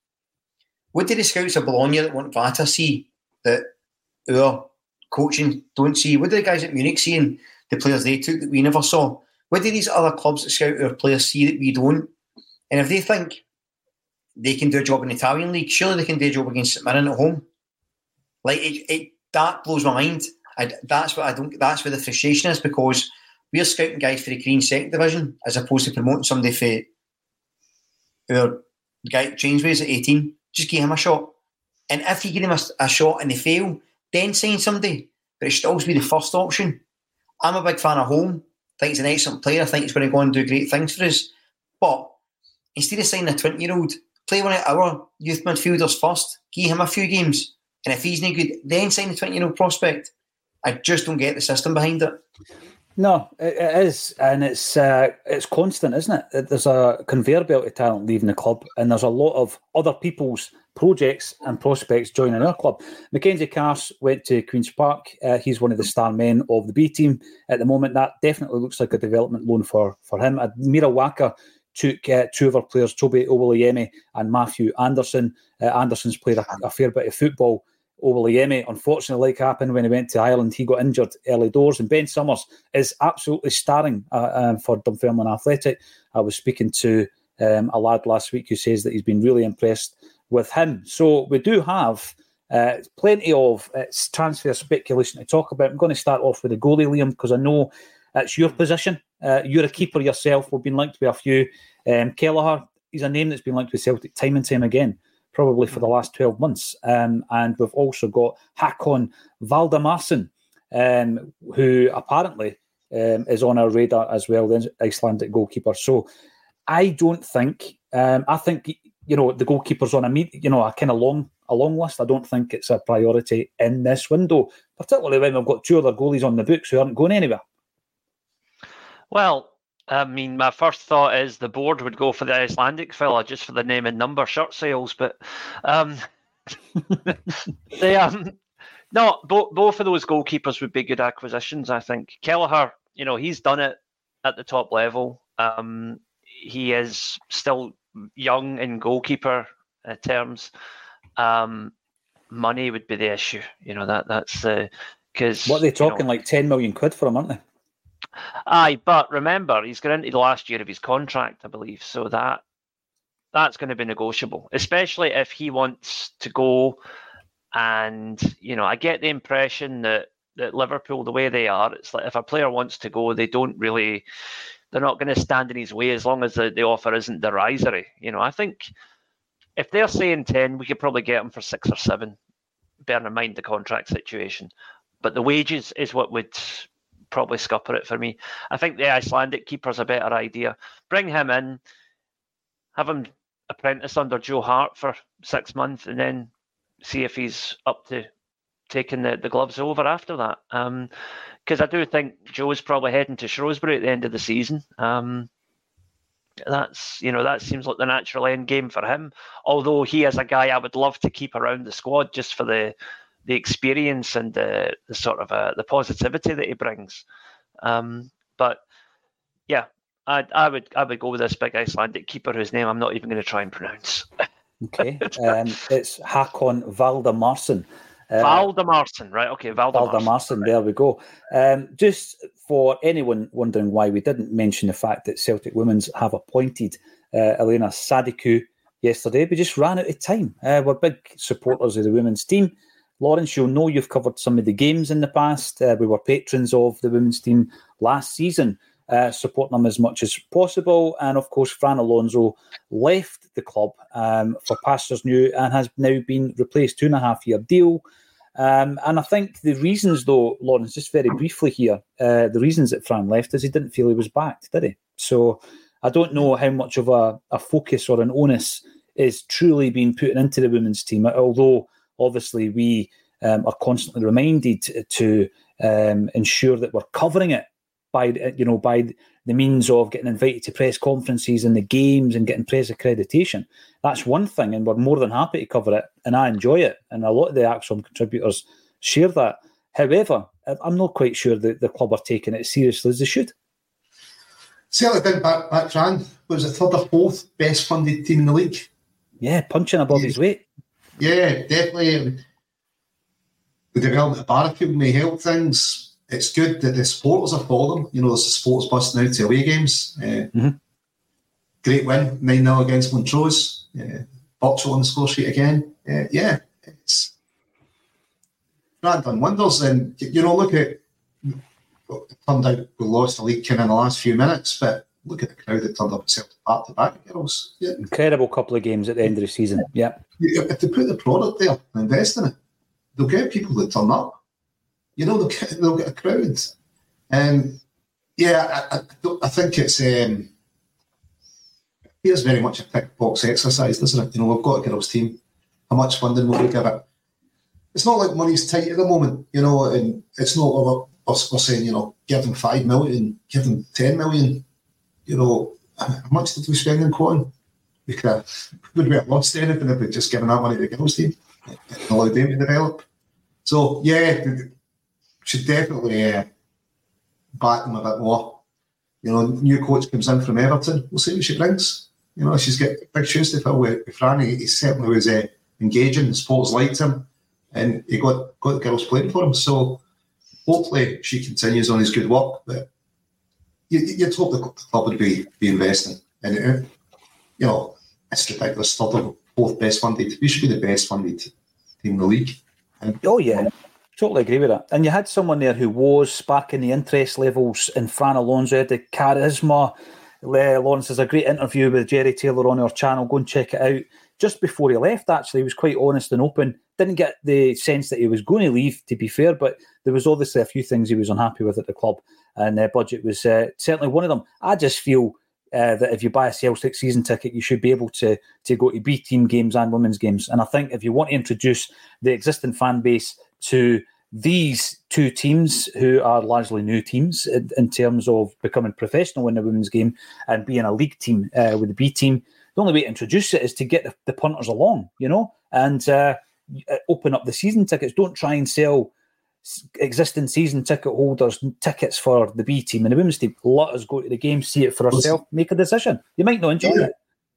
What did the scouts of Bologna that want Vata see that our coaching don't see? What did the guys at Munich see and the players they took that we never saw? What do these other clubs that scout our players see that we don't? And if they think they can do a job in the Italian league, surely they can do a job against St Mirren at home. Like it, it that blows my mind. I, that's what I don't. That's where the frustration is because we're scouting guys for the Green Second Division as opposed to promoting somebody for our guy Changeways at 18. Just give him a shot. And if you give him a, a shot and they fail, then sign somebody. But it should always be the first option. I'm a big fan of Holm. I think he's an excellent player. I think he's going to go and do great things for us. But instead of signing a 20 year old, play one of our youth midfielders first, give him a few games. And if he's no good, then sign the 20 year old prospect. I just don't get the system behind it. No, it, it is, and it's uh, it's constant, isn't it? There's a conveyor belt of talent leaving the club, and there's a lot of other people's projects and prospects joining our club. Mackenzie Carse went to Queens Park. Uh, he's one of the star men of the B team at the moment. That definitely looks like a development loan for for him. Mira Waka took uh, two of our players, Toby Oluwayemi and Matthew Anderson. Uh, Anderson's played a, a fair bit of football Oluwayemi, unfortunately, like happened when he went to Ireland, he got injured early doors. And Ben Summers is absolutely starring uh, um, for Dunfermline Athletic. I was speaking to um, a lad last week who says that he's been really impressed with him. So we do have uh, plenty of uh, transfer speculation to talk about. I'm going to start off with the goalie, Liam, because I know it's your position. Uh, you're a keeper yourself. We've been linked with a few. Um, Kelleher, he's a name that's been linked with Celtic time and time again probably for the last 12 months. Um, and we've also got Hakon Valdimarsson, um, who apparently um, is on our radar as well, the Icelandic goalkeeper. So I don't think, um, I think, you know, the goalkeeper's on a, meet, you know, a kind of long, a long list. I don't think it's a priority in this window, particularly when we've got two other goalies on the books who aren't going anywhere. Well, I mean, my first thought is the board would go for the Icelandic fella just for the name and number shirt sales, but um, (laughs) they um, no, both both of those goalkeepers would be good acquisitions. I think Kelleher, you know, he's done it at the top level. Um, he is still young in goalkeeper uh, terms. Um, money would be the issue. You know that that's because uh, what are they talking you know, like ten million quid for him, aren't they? Aye, but remember, he's going into the last year of his contract, I believe. So that that's going to be negotiable, especially if he wants to go. And you know, I get the impression that that Liverpool, the way they are, it's like if a player wants to go, they don't really, they're not going to stand in his way as long as the, the offer isn't derisory. You know, I think if they're saying ten, we could probably get him for six or seven, bearing in mind the contract situation. But the wages is what would probably scupper it for me. I think the Icelandic keeper's a better idea. Bring him in, have him apprentice under Joe Hart for six months, and then see if he's up to taking the, the gloves over after that. Because um, I do think Joe's probably heading to Shrewsbury at the end of the season. Um, that's you know that seems like the natural end game for him. Although he is a guy I would love to keep around the squad just for the the experience and the, the sort of uh, the positivity that he brings. Um, but yeah, I, I would I would go with this big Icelandic keeper whose name I'm not even going to try and pronounce. okay, (laughs) um, it's Hakon Valdimarsson. Uh, Valdimarsson, right? Okay, Valdimarsson. Valdimarsson, right. there we go. Um, just for anyone wondering why we didn't mention the fact that Celtic Women's have appointed uh, Elena Sadiku yesterday, we just ran out of time. Uh, we're big supporters of the women's team. Lawrence, you'll know you've covered some of the games in the past. Uh, we were patrons of the women's team last season, uh, supporting them as much as possible. And of course, Fran Alonso left the club um, for Pastors New and has now been replaced two and a half year deal. Um, and I think the reasons, though, Lawrence, just very briefly here, uh, the reasons that Fran left is he didn't feel he was backed, did he? So I don't know how much of a, a focus or an onus is truly being put into the women's team, although obviously we um, are constantly reminded to um, ensure that we're covering it by you know by the means of getting invited to press conferences and the games and getting press accreditation. That's one thing, and we're more than happy to cover it, and I enjoy it, and a lot of the ACSOM contributors share that. However, I'm not quite sure that the club are taking it as seriously as they should. Certainly did back back Fran was the third or fourth best funded team in the league. Yeah, punching above yeah. his weight. Yeah, definitely. The development of Barrowfield may help things. It's good that the supporters are following. You know, there's a sports bus now to away games. Uh, mm-hmm. Great win, 9 0 against Montrose. Uh, Birchall on the score sheet again. Uh, yeah, it's Brad done wonders. And, you know, look at it turned out we lost the league kind of in the last few minutes, but look at the crowd that turned up at Celtic Park to back girls. Yeah. Incredible couple of games at the end of the season. Yeah. If they put the product there and invest in it, they'll get people that turn up. You know, they'll get, they'll get a crowd. Um, yeah, I, I, I think it's um, it is very much a tick box exercise, doesn't it? You know, we've got a girls' team. How much funding will we give it? It's not like money's tight at the moment, you know, and it's not we're, we're saying, you know, give them five million, give them ten million you know, how much did we spend in Cotton? We could have, would we have lost anything if we'd just given that money to the girls team and allowed them to develop? So, yeah, should definitely uh, back them a bit more. You know, new coach comes in from Everton. We'll see what she brings. You know, she's got big shoes to fill with, with Franny. He certainly was uh, engaging. The sports liked him, and he got got the girls playing for him. So hopefully she continues on his good work. But you, you'd hope the club would be, be investing. And, uh, you know, it's ridiculous. Third of both best funded. We should be the best funded team in the league. And, oh, yeah. Totally agree with that. And you had someone there who was sparking the interest levels in Fran Alonso, the charisma. Lawrence has a great interview with Jerry Taylor on our channel. Go and check it out. Just before he left, actually, he was quite honest and open. Didn't get the sense that he was going to leave, to be fair, but there was obviously a few things he was unhappy with at the club and their budget was uh, certainly one of them. I just feel uh, that if you buy a Celtic season ticket, you should be able to to go to B team games and women's games. And I think if you want to introduce the existing fan base to these two teams, who are largely new teams in, in terms of becoming professional in the women's game and being a league team uh, with the B team, the only way to introduce it is to get the, the punters along, you know, and uh, open up the season tickets. Don't try and sell existing season ticket holders tickets for the B team and the women's team. Let us go to the game, see it for ourselves, make a decision. You might not enjoy yeah. it.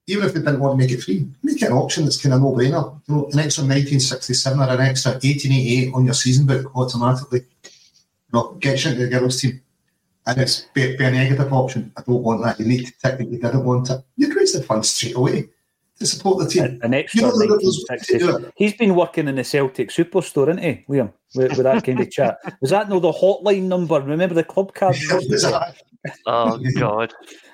Even if they didn't want to make it free, make it an option that's kind of no brainer. You know, an extra 1967 or an extra 1888 on your season book automatically. You know, gets you into the girls' team. And it's be, be a negative option. I don't want that. You need to tick that you didn't want it. You'd raise the funds straight away to support the team. An extra you know, He's been working in the Celtic Superstore, isn't he, Liam? With, with that kind of chat. (laughs) Was that no the hotline number? Remember the club card? oh God!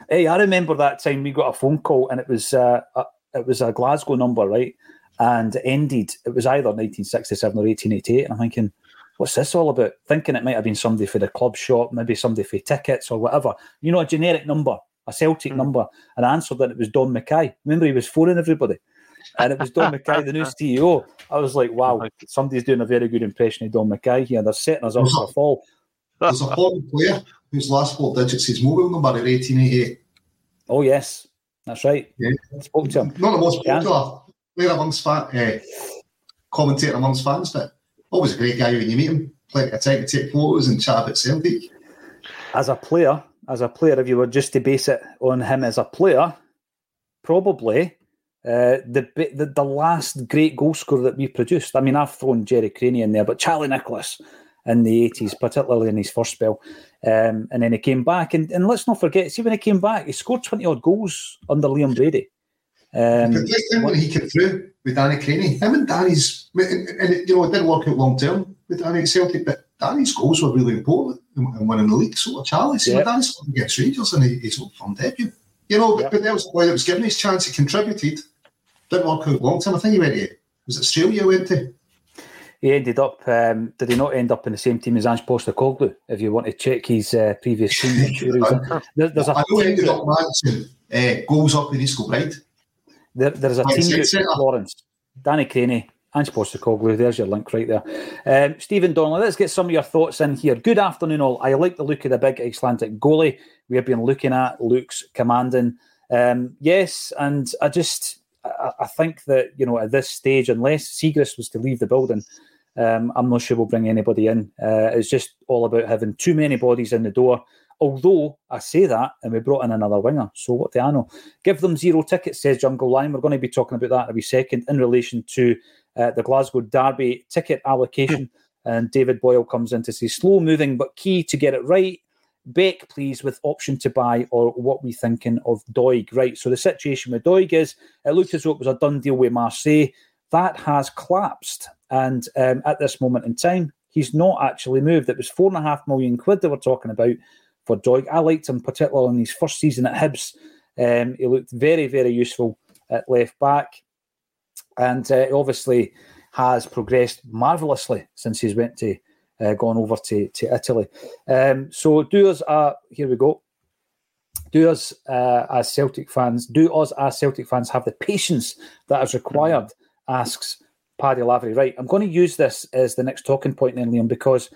Hey, I remember that time we got a phone call and it was uh, a, it was a Glasgow number, right? And it ended. It was either 1967 or 1888. And I'm thinking, what's this all about? Thinking it might have been somebody for the club shop, maybe somebody for tickets or whatever. You know, a generic number a Celtic mm. number, and I answered that it was Dom McKay. Remember, he was phoning everybody. and it was Dom McKay, the new (laughs) CEO. I was like, wow, somebody's doing a very good impression of Dom McKay here. They're setting us up for a fall. There's a foreign player whose last four digits is mobile number at 1888. Oh, yes, that's right. Yeah. I spoke to him. Not the most popular player amongst fan, uh, commentator amongst fans, but always a great guy when you meet him. Plenty of time to take photos and chat about Celtic. As a player, as a player, if you were just to base it on him as a player, probably uh, the, the the last great goal scorer that we produced. I mean, I've thrown Jerry Craney in there, but Charlie Nicholas in the eighties, particularly in his first spell, um, and then he came back. And, and let's not forget, see when he came back, he scored twenty odd goals under Liam Brady. Um, time when he came through with Danny Crainie, him and Danny's, and, and it, you know, it didn't work out long term with Danny at Celtic, but Danny's goals were really important in, in winning the league. So Charlie, when Danny's against Rangers and he, he's on debut. You know, but, but there was a boy that was given his chance, he contributed. Didn't work out long term. I think he went to, was it Australia he went to? he ended up. Um, did he not end up in the same team as Ange Postecoglou? If you want to check his uh, previous (laughs) team, sure in. There- there's a I know he ended up managing uh, goals up with East Bride. There, there's a team so group, up. Lawrence, Danny Crainie, Ange Postecoglou. There's your link right there. Um, Stephen Donnelly, let's get some of your thoughts in here. Good afternoon, all. I like the look of the big Icelandic goalie we have been looking at. Luke's commanding. Um, yes, and I just I, I think that you know at this stage, unless Siegrist was to leave the building, um, I'm not sure we'll bring anybody in. Uh, it's just all about having too many bodies in the door. Although I say that, and we brought in another winger, so what do I know? Give them zero tickets, says Jungle Line. We're going to be talking about that in a wee second in relation to uh, the Glasgow Derby ticket allocation. And David Boyle comes in to say slow moving but key to get it right. Beck, please, with option to buy or what we thinking of Doig. Right. So the situation with Doig is it looked as though it was a done deal with Marseille. That has collapsed. And um, at this moment in time, he's not actually moved. It was four and a half million quid they were talking about for Doig. I liked him particularly in his first season at Hibs. Um, he looked very, very useful at left back, and uh, obviously has progressed marvelously since he's went to uh, gone over to to Italy. Um, so do us here we go. Do us uh, as Celtic fans, do us as Celtic fans have the patience that is required? Asks Paddy Lavery. Right, I'm going to use this as the next talking point then, Liam, because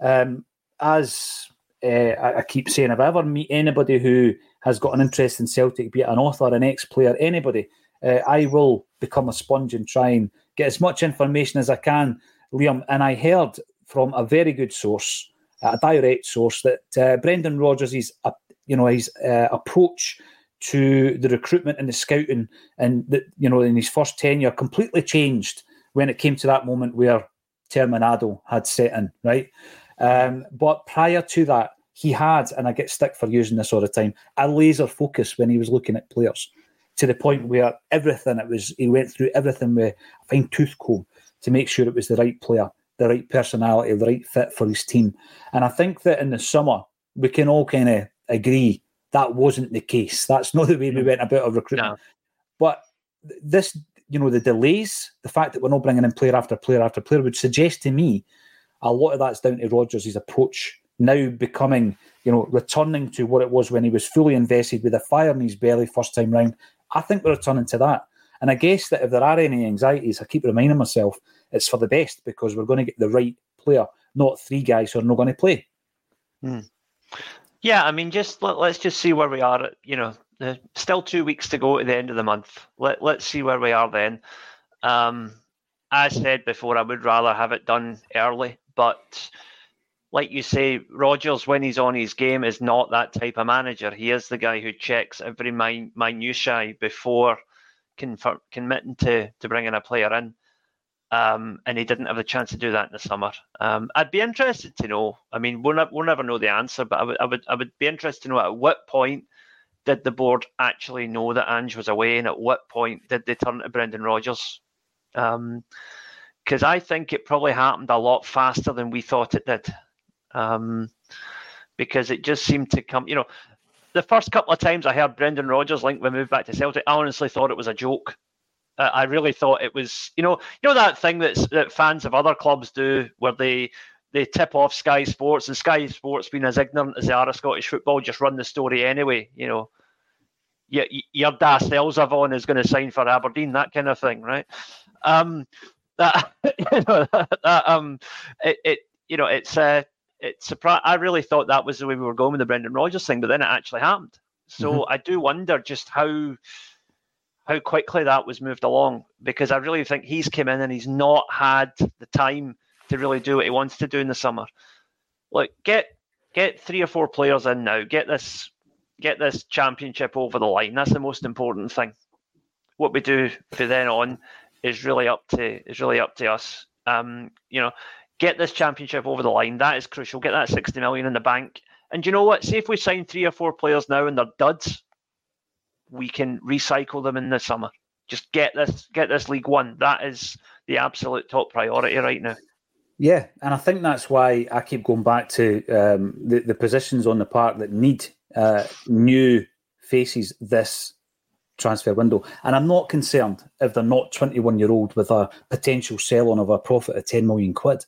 um, as uh, I, I keep saying, if I ever meet anybody who has got an interest in Celtic, be it an author, an ex-player, anybody, uh, I will become a sponge and try and get as much information as I can, Liam. And I heard from a very good source, a direct source, that uh, Brendan Rodgers' uh, you know his approach to the recruitment and the scouting, and the, you know in his first tenure, completely changed when it came to that moment where Terminado had set in, right? Um, but prior to that, he had, and I get stick for using this all the time, a laser focus when he was looking at players to the point where everything it was, he went through everything with a fine tooth comb to make sure it was the right player, the right personality, the right fit for his team. And I think that in the summer, we can all kind of agree that wasn't the case. That's not the way we went about our recruitment. No. But this, you know, the delays, the fact that we're not bringing in player after player after player would suggest to me a lot of that's down to Rodgers' approach now becoming, you know, returning to what it was when he was fully invested with a fire in his belly first time round. I think we're returning to that. And I guess that if there are any anxieties, I keep reminding myself it's for the best because we're going to get the right player, not three guys who are not going to play. Yeah, I mean, just let, let's just see where we are. You know, still two weeks to go to the end of the month. Let Let's see where we are then. Um, as said before, I would rather have it done early, but like you say, Rodgers, when he's on his game, is not that type of manager. He is the guy who checks every min- minutiae before confirm, committing to to bringing a player in. Um, and he didn't have the chance to do that in the summer. Um, I'd be interested to know. I mean, we'll, ne- we'll never know the answer, but I would, I would, I would be interested to know at what point did the board actually know that Ange was away, and at what point did they turn to Brendan Rodgers? Because I think it probably happened a lot faster than we thought it did. Um, because it just seemed to come, you know, the first couple of times I heard Brendan Rodgers link we moved back to Celtic, I honestly thought it was a joke. Uh, I really thought it was, you know, you know that thing that's, that fans of other clubs do, where they they tip off Sky Sports, and Sky Sports, being as ignorant as they are of Scottish football, just run the story anyway. You know, your, your Das Elzavon is going to sign for Aberdeen, that kind of thing, right? Um, that (laughs) you know, that, um, it, it you know, it's uh, it's surprised. I really thought that was the way we were going with the Brendan Rodgers thing, but then it actually happened. So mm-hmm. I do wonder just how how quickly that was moved along because I really think he's come in and he's not had the time to really do what he wants to do in the summer. Like get get three or four players in now. Get this get this championship over the line. That's the most important thing. What we do from then on is really up to is really up to us. Um, you know, get this championship over the line. That is crucial. Get that sixty million in the bank. And you know what? See if we sign three or four players now and they're duds, we can recycle them in the summer. Just get this get this League One. That is the absolute top priority right now. Yeah, and I think that's why I keep going back to um, the, the positions on the park that need uh, new faces this transfer window. And I'm not concerned if they're not 21 year old with a potential sell on of a profit of 10 million quid.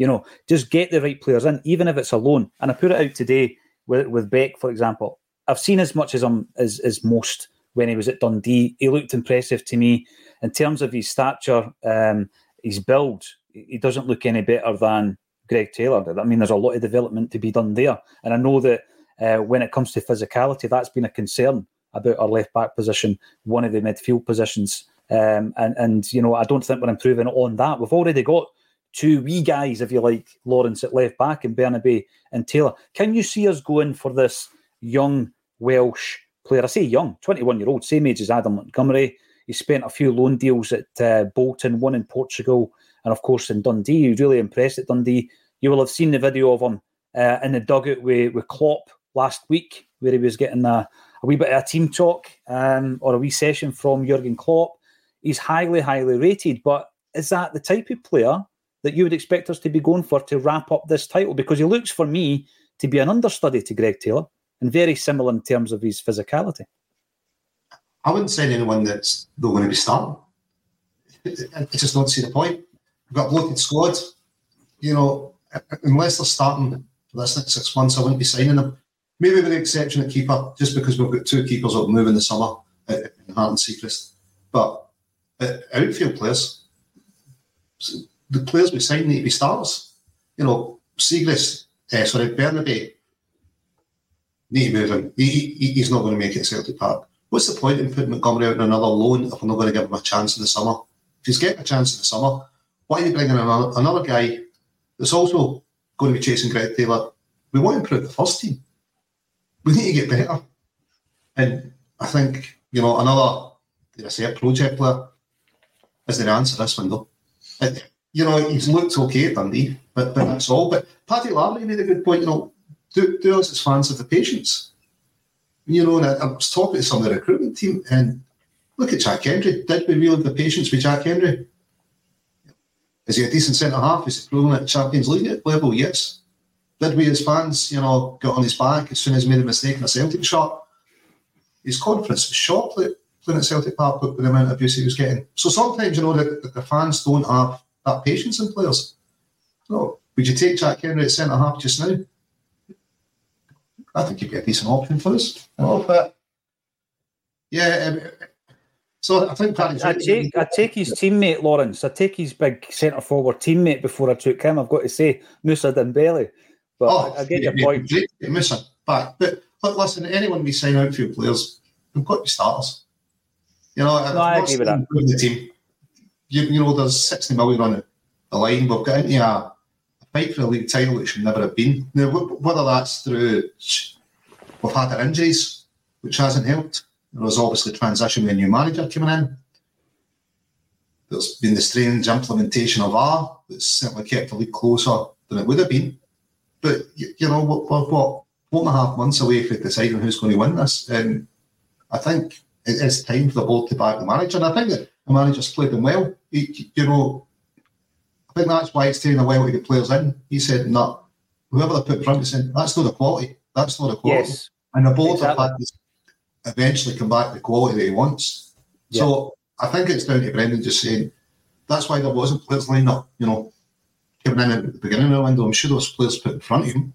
You know, just get the right players in, even if it's a loan. And I put it out today with, with Beck, for example. I've seen as much as I'm as, as most when he was at Dundee. He looked impressive to me in terms of his stature, um, his build he doesn't look any better than Greg Taylor. I mean, there's a lot of development to be done there, and I know that uh, when it comes to physicality, that's been a concern about our left back position, one of the midfield positions, um, and and you know I don't think we're improving on that. We've already got two wee guys, if you like, Lawrence at left back and Bernabei and Taylor. Can you see us going for this young Welsh player? I say young, 21 year old, same age as Adam Montgomery. He spent a few loan deals at uh, Bolton, one in Portugal, and of course in Dundee. He was really impressed at Dundee. You will have seen the video of him uh, in the dugout with, with Klopp last week, where he was getting a, a wee bit of a team talk um, or a wee session from Jurgen Klopp. He's highly, highly rated, but is that the type of player that you would expect us to be going for to wrap up this title? Because he looks for me to be an understudy to Greg Taylor and very similar in terms of his physicality. I wouldn't say anyone that's not going to be starting. I just don't see the point. We've got a bloated squad. You know, unless they're starting for this next six months, I wouldn't be signing them. Maybe with the exception of keeper, just because we've got two keepers that will move in the summer in Hart and Siegrist. But uh, outfield players, the players we sign need to be stars. You know, Siegrist, uh, sorry, Bernabei, need to move him. He, he, he's not going to make it Celtic Park. What's the point in putting Montgomery out on another loan if we're not going to give him a chance in the summer? If he's getting a chance in the summer, why are you bringing another, another guy that's also going to be chasing Greg Taylor? We want to improve the first team. We need to get better. And I think, you know, another, did I say a project player is the answer to this window. It, you know, he's looked okay at Dundee, but, but that's all. But Paddy Lavery made a good point, you know, do, do us as fans of the patience. You know, and I, I was talking to some of the recruitment team, and look at Jack Hendry. Did we really have the patience with Jack Hendry? Is he a decent centre half? Is he proven at Champions League level? Yes. Did we as fans, you know, get on his back as soon as he made a mistake in a Celtic shot? His confidence was shot playing at Celtic Park with the amount of abuse he was getting. So sometimes, you know, the, the fans don't have that patience in players. No. Would you take Jack Hendry at centre half just now? I think he'd be a decent option for us. But yeah, um, so I think I, I take I take his teammate Lawrence. I take his big centre forward teammate before I took him. I've got to say Moussa Dembele. But oh, I, I get your point. Moussa back. But, but listen, anyone we sign outfield players, they've got to be starters. You know, no, I agree with that. The team. You, you know, there's 60 million on the line. We've got into a, fight for a league title that should never have been. Now, whether that's through we've had our injuries, which hasn't helped there was obviously transition with a new manager coming in. There's been the strange implementation of R that's certainly kept the league closer than it would have been. But, you know, we're, what, one and a half months away from deciding who's going to win this. And I think it is time for the board to back the manager. And I think that the manager's played them well. He, you know, I think that's why it's taking a while to get players in. He said, no, whoever they put front, said, that's not the quality. That's not the quality. Yes, and the board exactly. have had this eventually come back to the quality that he wants. Yeah. So I think it's down to Brendan just saying that's why there wasn't players lined up, you know, coming in at the beginning of the window. I'm sure those players put in front of him.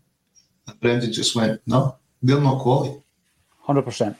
And Brendan just went, no, they're not quality. 100%.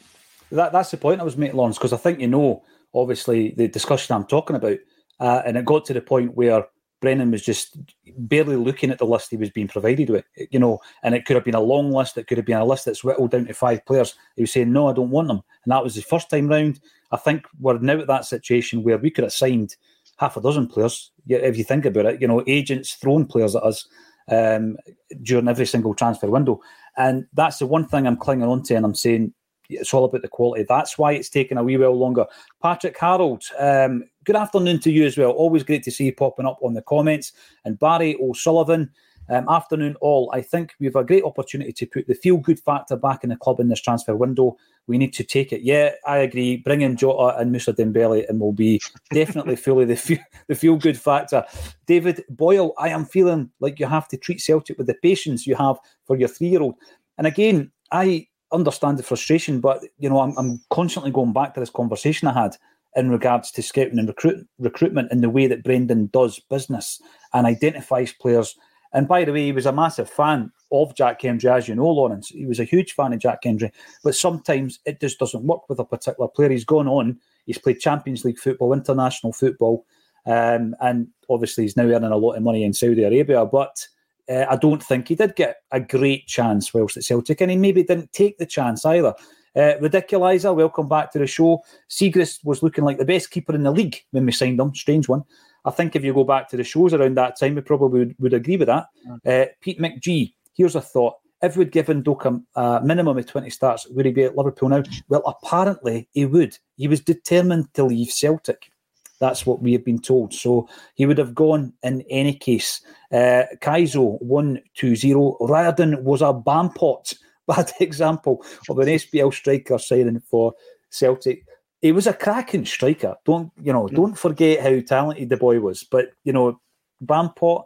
that, that's the point I was making, Lawrence, because I think you know, obviously, the discussion I'm talking about, uh, and it got to the point where Brendan was just barely looking at the list he was being provided with, you know, and it could have been a long list. It could have been a list that's whittled down to five players. He was saying, no, I don't want them. And that was his first time round. I think we're now at that situation where we could have signed half a dozen players, if you think about it, you know, agents throwing players at us um, during every single transfer window. And that's the one thing I'm clinging on to, and I'm saying it's all about the quality. That's why it's taken a wee while longer. Patrick Harold, um, good afternoon to you as well. Always great to see you popping up on the comments. And Barry O'Sullivan, um, afternoon all. I think we have a great opportunity to put the feel good factor back in the club in this transfer window. We need to take it. Yeah, I agree. Bring in Jota and Moussa Dembele, and we'll be definitely fully the feel, (laughs) the feel good factor. David Boyle, I am feeling like you have to treat Celtic with the patience you have for your three year old. And again, I understand the frustration, but you know, I'm, I'm constantly going back to this conversation I had in regards to scouting and recruit, recruitment in the way that Brendan does business and identifies players. And by the way, he was a massive fan of Jack Hendry, as you know, Lawrence. He was a huge fan of Jack Hendry, but sometimes it just doesn't work with a particular player. He's gone on, he's played Champions League football, international football, um, and obviously he's now earning a lot of money in Saudi Arabia. But uh, I don't think he did get a great chance whilst at Celtic, and he maybe didn't take the chance either. Uh, Ridiculizer, welcome back to the show. Siegrist was looking like the best keeper in the league when we signed him. Strange one. I think if you go back to the shows around that time, we probably would, would agree with that. Uh, Pete McGee, here's a thought. If we'd given Doak a minimum of 20 starts, would he be at Liverpool now? Well, apparently he would. He was determined to leave Celtic. That's what we have been told. So he would have gone in any case. Uh, Kaizo 120. Riordan was a bampot. (laughs) Bad example of an SPL striker signing for Celtic. He was a cracking striker. Don't you know? Don't forget how talented the boy was. But you know, Bampot.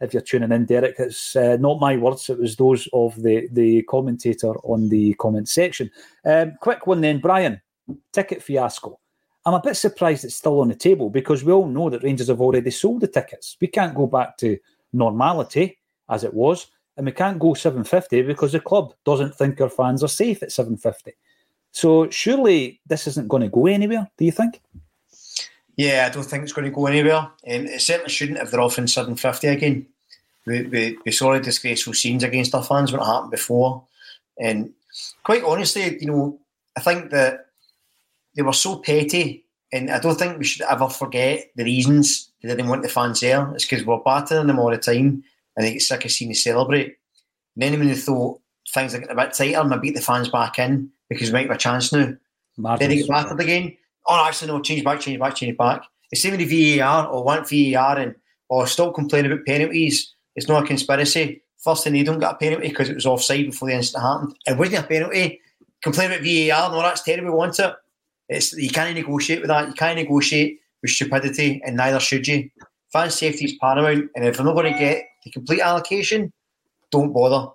If you're tuning in, Derek, it's uh, not my words. It was those of the the commentator on the comment section. Um, quick one then, Brian. Ticket fiasco. I'm a bit surprised it's still on the table because we all know that Rangers have already sold the tickets. We can't go back to normality as it was, and we can't go 750 because the club doesn't think our fans are safe at 750. So surely this isn't going to go anywhere. Do you think? Yeah, I don't think it's going to go anywhere. Um, it certainly shouldn't if they're offering 750 again. We, we, we saw the disgraceful scenes against our fans when it happened before. And quite honestly, you know, I think that they were so petty, and I don't think we should ever forget the reasons they didn't want the fans there. It's because we're battering them all the time, and they get sick of seeing us celebrate. And then when they thought things are getting a bit tighter, and I beat the fans back in because we might have a chance now. Martin's then they get battered again. Oh, actually, no, change back, change back, change back. It's same with the VAR or want VAR and or stop complaining about penalties. It's not a conspiracy. First thing they don't get a penalty because it was offside before the incident happened. It wasn't a penalty. Complain about VAR, no, that's terrible, we want it. It's you can't negotiate with that. You can't negotiate with stupidity, and neither should you. Fan safety is paramount, and if we're not going to get the complete allocation, don't bother.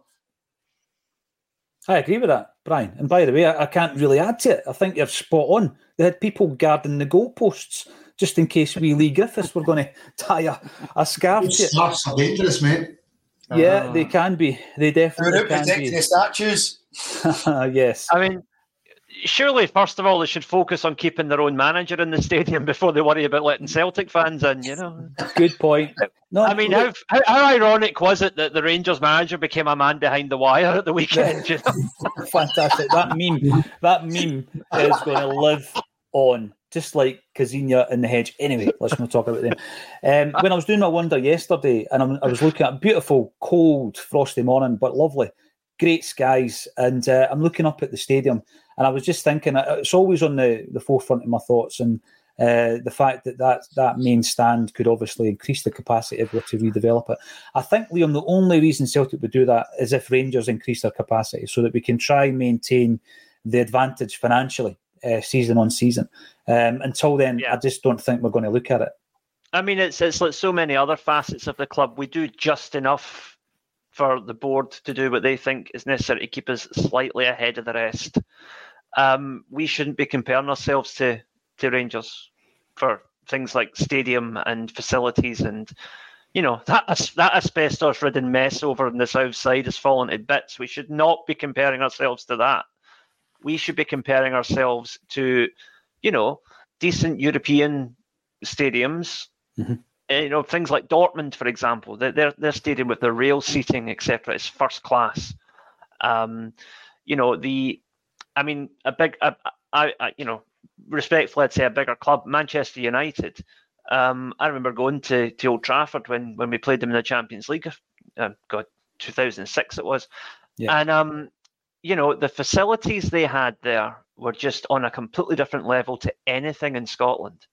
I agree with that, Brian. And by the way, I, I, can't really add to it. I think you're spot on. They had people guarding the goalposts just in case we Leigh Griffiths were going (laughs) to tie a, a scarf to it. are dangerous, mate. Yeah, uh, they can be. They definitely can be. The statues. (laughs) yes. I mean, surely, first of all, they should focus on keeping their own manager in the stadium (laughs) before they worry about letting Celtic fans in. You know, good point. No, I mean, how, how, how ironic was it that the Rangers manager became a man behind the wire at the weekend? You know? (laughs) Fantastic. That meme, that meme is going to live on. Just like Kazinha in the hedge. Anyway, let's not talk about them. Um, when I was doing my wonder yesterday, and I'm, i was looking at a beautiful, cold, frosty morning, but lovely, great skies, and uh, I'm looking up at the stadium, and I was just thinking, uh, it's always on the, the forefront of my thoughts. And uh, the fact that, that that main stand could obviously increase the capacity if we were to redevelop it. I think, Liam, the only reason Celtic would do that is if Rangers increase their capacity so that we can try and maintain the advantage financially uh, season on season. Um, until then, yeah. I just don't think we're going to look at it. I mean, it's it's like so many other facets of the club. We do just enough for the board to do what they think is necessary to keep us slightly ahead of the rest um, we shouldn't be comparing ourselves to to Rangers for things like stadium and facilities and you know that that asbestos ridden mess over in the south side has fallen to bits. We should not be comparing ourselves to that. we should be comparing ourselves to, you know, decent European stadiums. Mm-hmm. You know, things like Dortmund, for example, their their stadium with the rail seating, etc., is first class. Um, you know, the, I mean, a big, I, I, you know, respectfully, I'd say a bigger club, Manchester United. Um, I remember going to, to Old Trafford when, when we played them in the Champions League. Um, God, 2006 it was. Yeah. And, um, you know, the facilities they had there were just on a completely different level to anything in Scotland.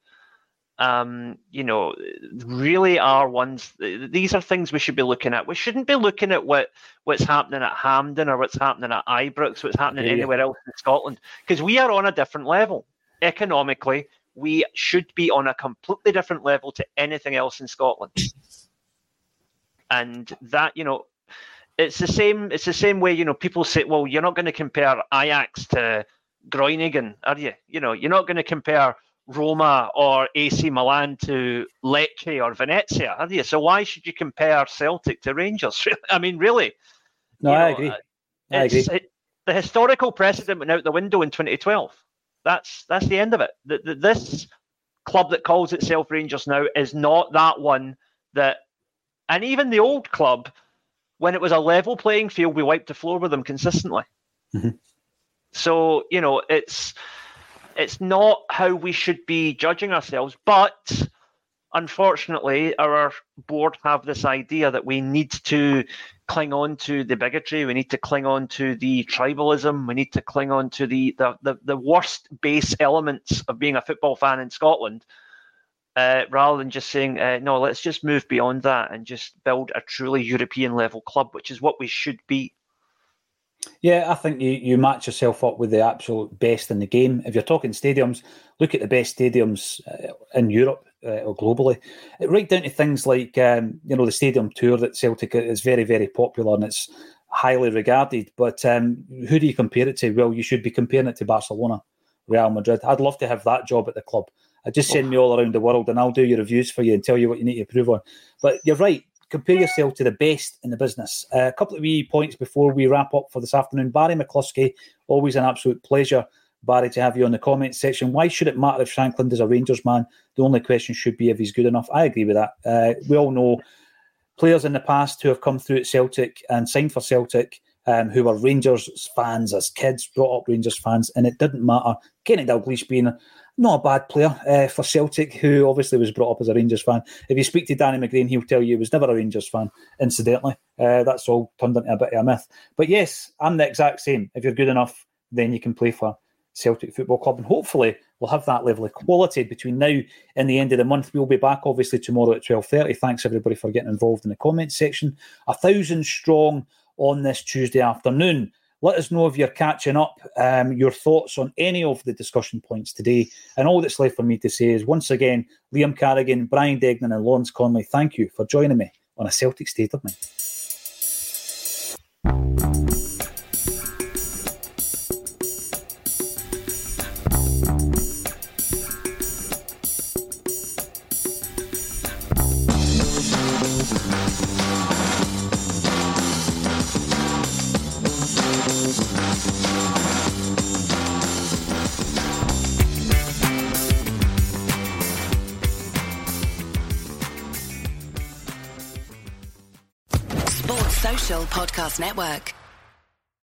Um, you know, really are ones. These are things we should be looking at. We shouldn't be looking at what what's happening at Hampden or what's happening at Ibrox, what's happening yeah. anywhere else in Scotland, because we are on a different level economically. We should be on a completely different level to anything else in Scotland, and that you know, it's the same. It's the same way you know people say, well, you're not going to compare Ajax to Groningen, are you? You know, you're not going to compare Roma or AC Milan to Lecce or Venezia, are you? So why should you compare Celtic to Rangers? (laughs) I mean, really? No, I know, agree. I agree. It, the historical precedent went out the window in 2012. That's that's the end of it. The, the, this club that calls itself Rangers now is not that one that, and even the old club, when it was a level playing field, we wiped the floor with them consistently. Mm-hmm. So you know, it's it's not how we should be judging ourselves, but unfortunately, our board have this idea that we need to cling on to the bigotry, we need to cling on to the tribalism, we need to cling on to the the, the, the worst base elements of being a football fan in Scotland. Uh, rather than just saying uh, no, let's just move beyond that and just build a truly European level club, which is what we should be. Yeah, I think you, you match yourself up with the absolute best in the game. If you're talking stadiums, look at the best stadiums uh, in Europe uh, or globally. Right down to things like um, you know the stadium tour that Celtic is very very popular and it's highly regarded. But um, who do you compare it to? Well, you should be comparing it to Barcelona, Real Madrid. I'd love to have that job at the club. I just send oh. me all around the world and I'll do your reviews for you and tell you what you need to improve on. But you're right compare yourself to the best in the business. Uh, a couple of wee points before we wrap up for this afternoon. Barry McCluskey, always an absolute pleasure, Barry, to have you on the comment section. Why should it matter if Shankland is a Rangers man? The only question should be if he's good enough. I agree with that. Uh, we all know players in the past who have come through at Celtic and signed for Celtic. Um, who were Rangers fans as kids, brought up Rangers fans, and it didn't matter. Kenny Dalglish being not a bad player uh, for Celtic, who obviously was brought up as a Rangers fan. If you speak to Danny McGrain, he'll tell you he was never a Rangers fan, incidentally. Uh, that's all turned into a bit of a myth. But yes, I'm the exact same. If you're good enough, then you can play for Celtic Football Club. And hopefully we'll have that level of quality between now and the end of the month. We'll be back obviously tomorrow at 12.30. Thanks everybody for getting involved in the comment section. A thousand strong on this Tuesday afternoon. Let us know if you're catching up, um, your thoughts on any of the discussion points today. And all that's left for me to say is once again, Liam Carrigan, Brian Degnan, and Lawrence Connolly, thank you for joining me on a Celtic State of Mind. Network.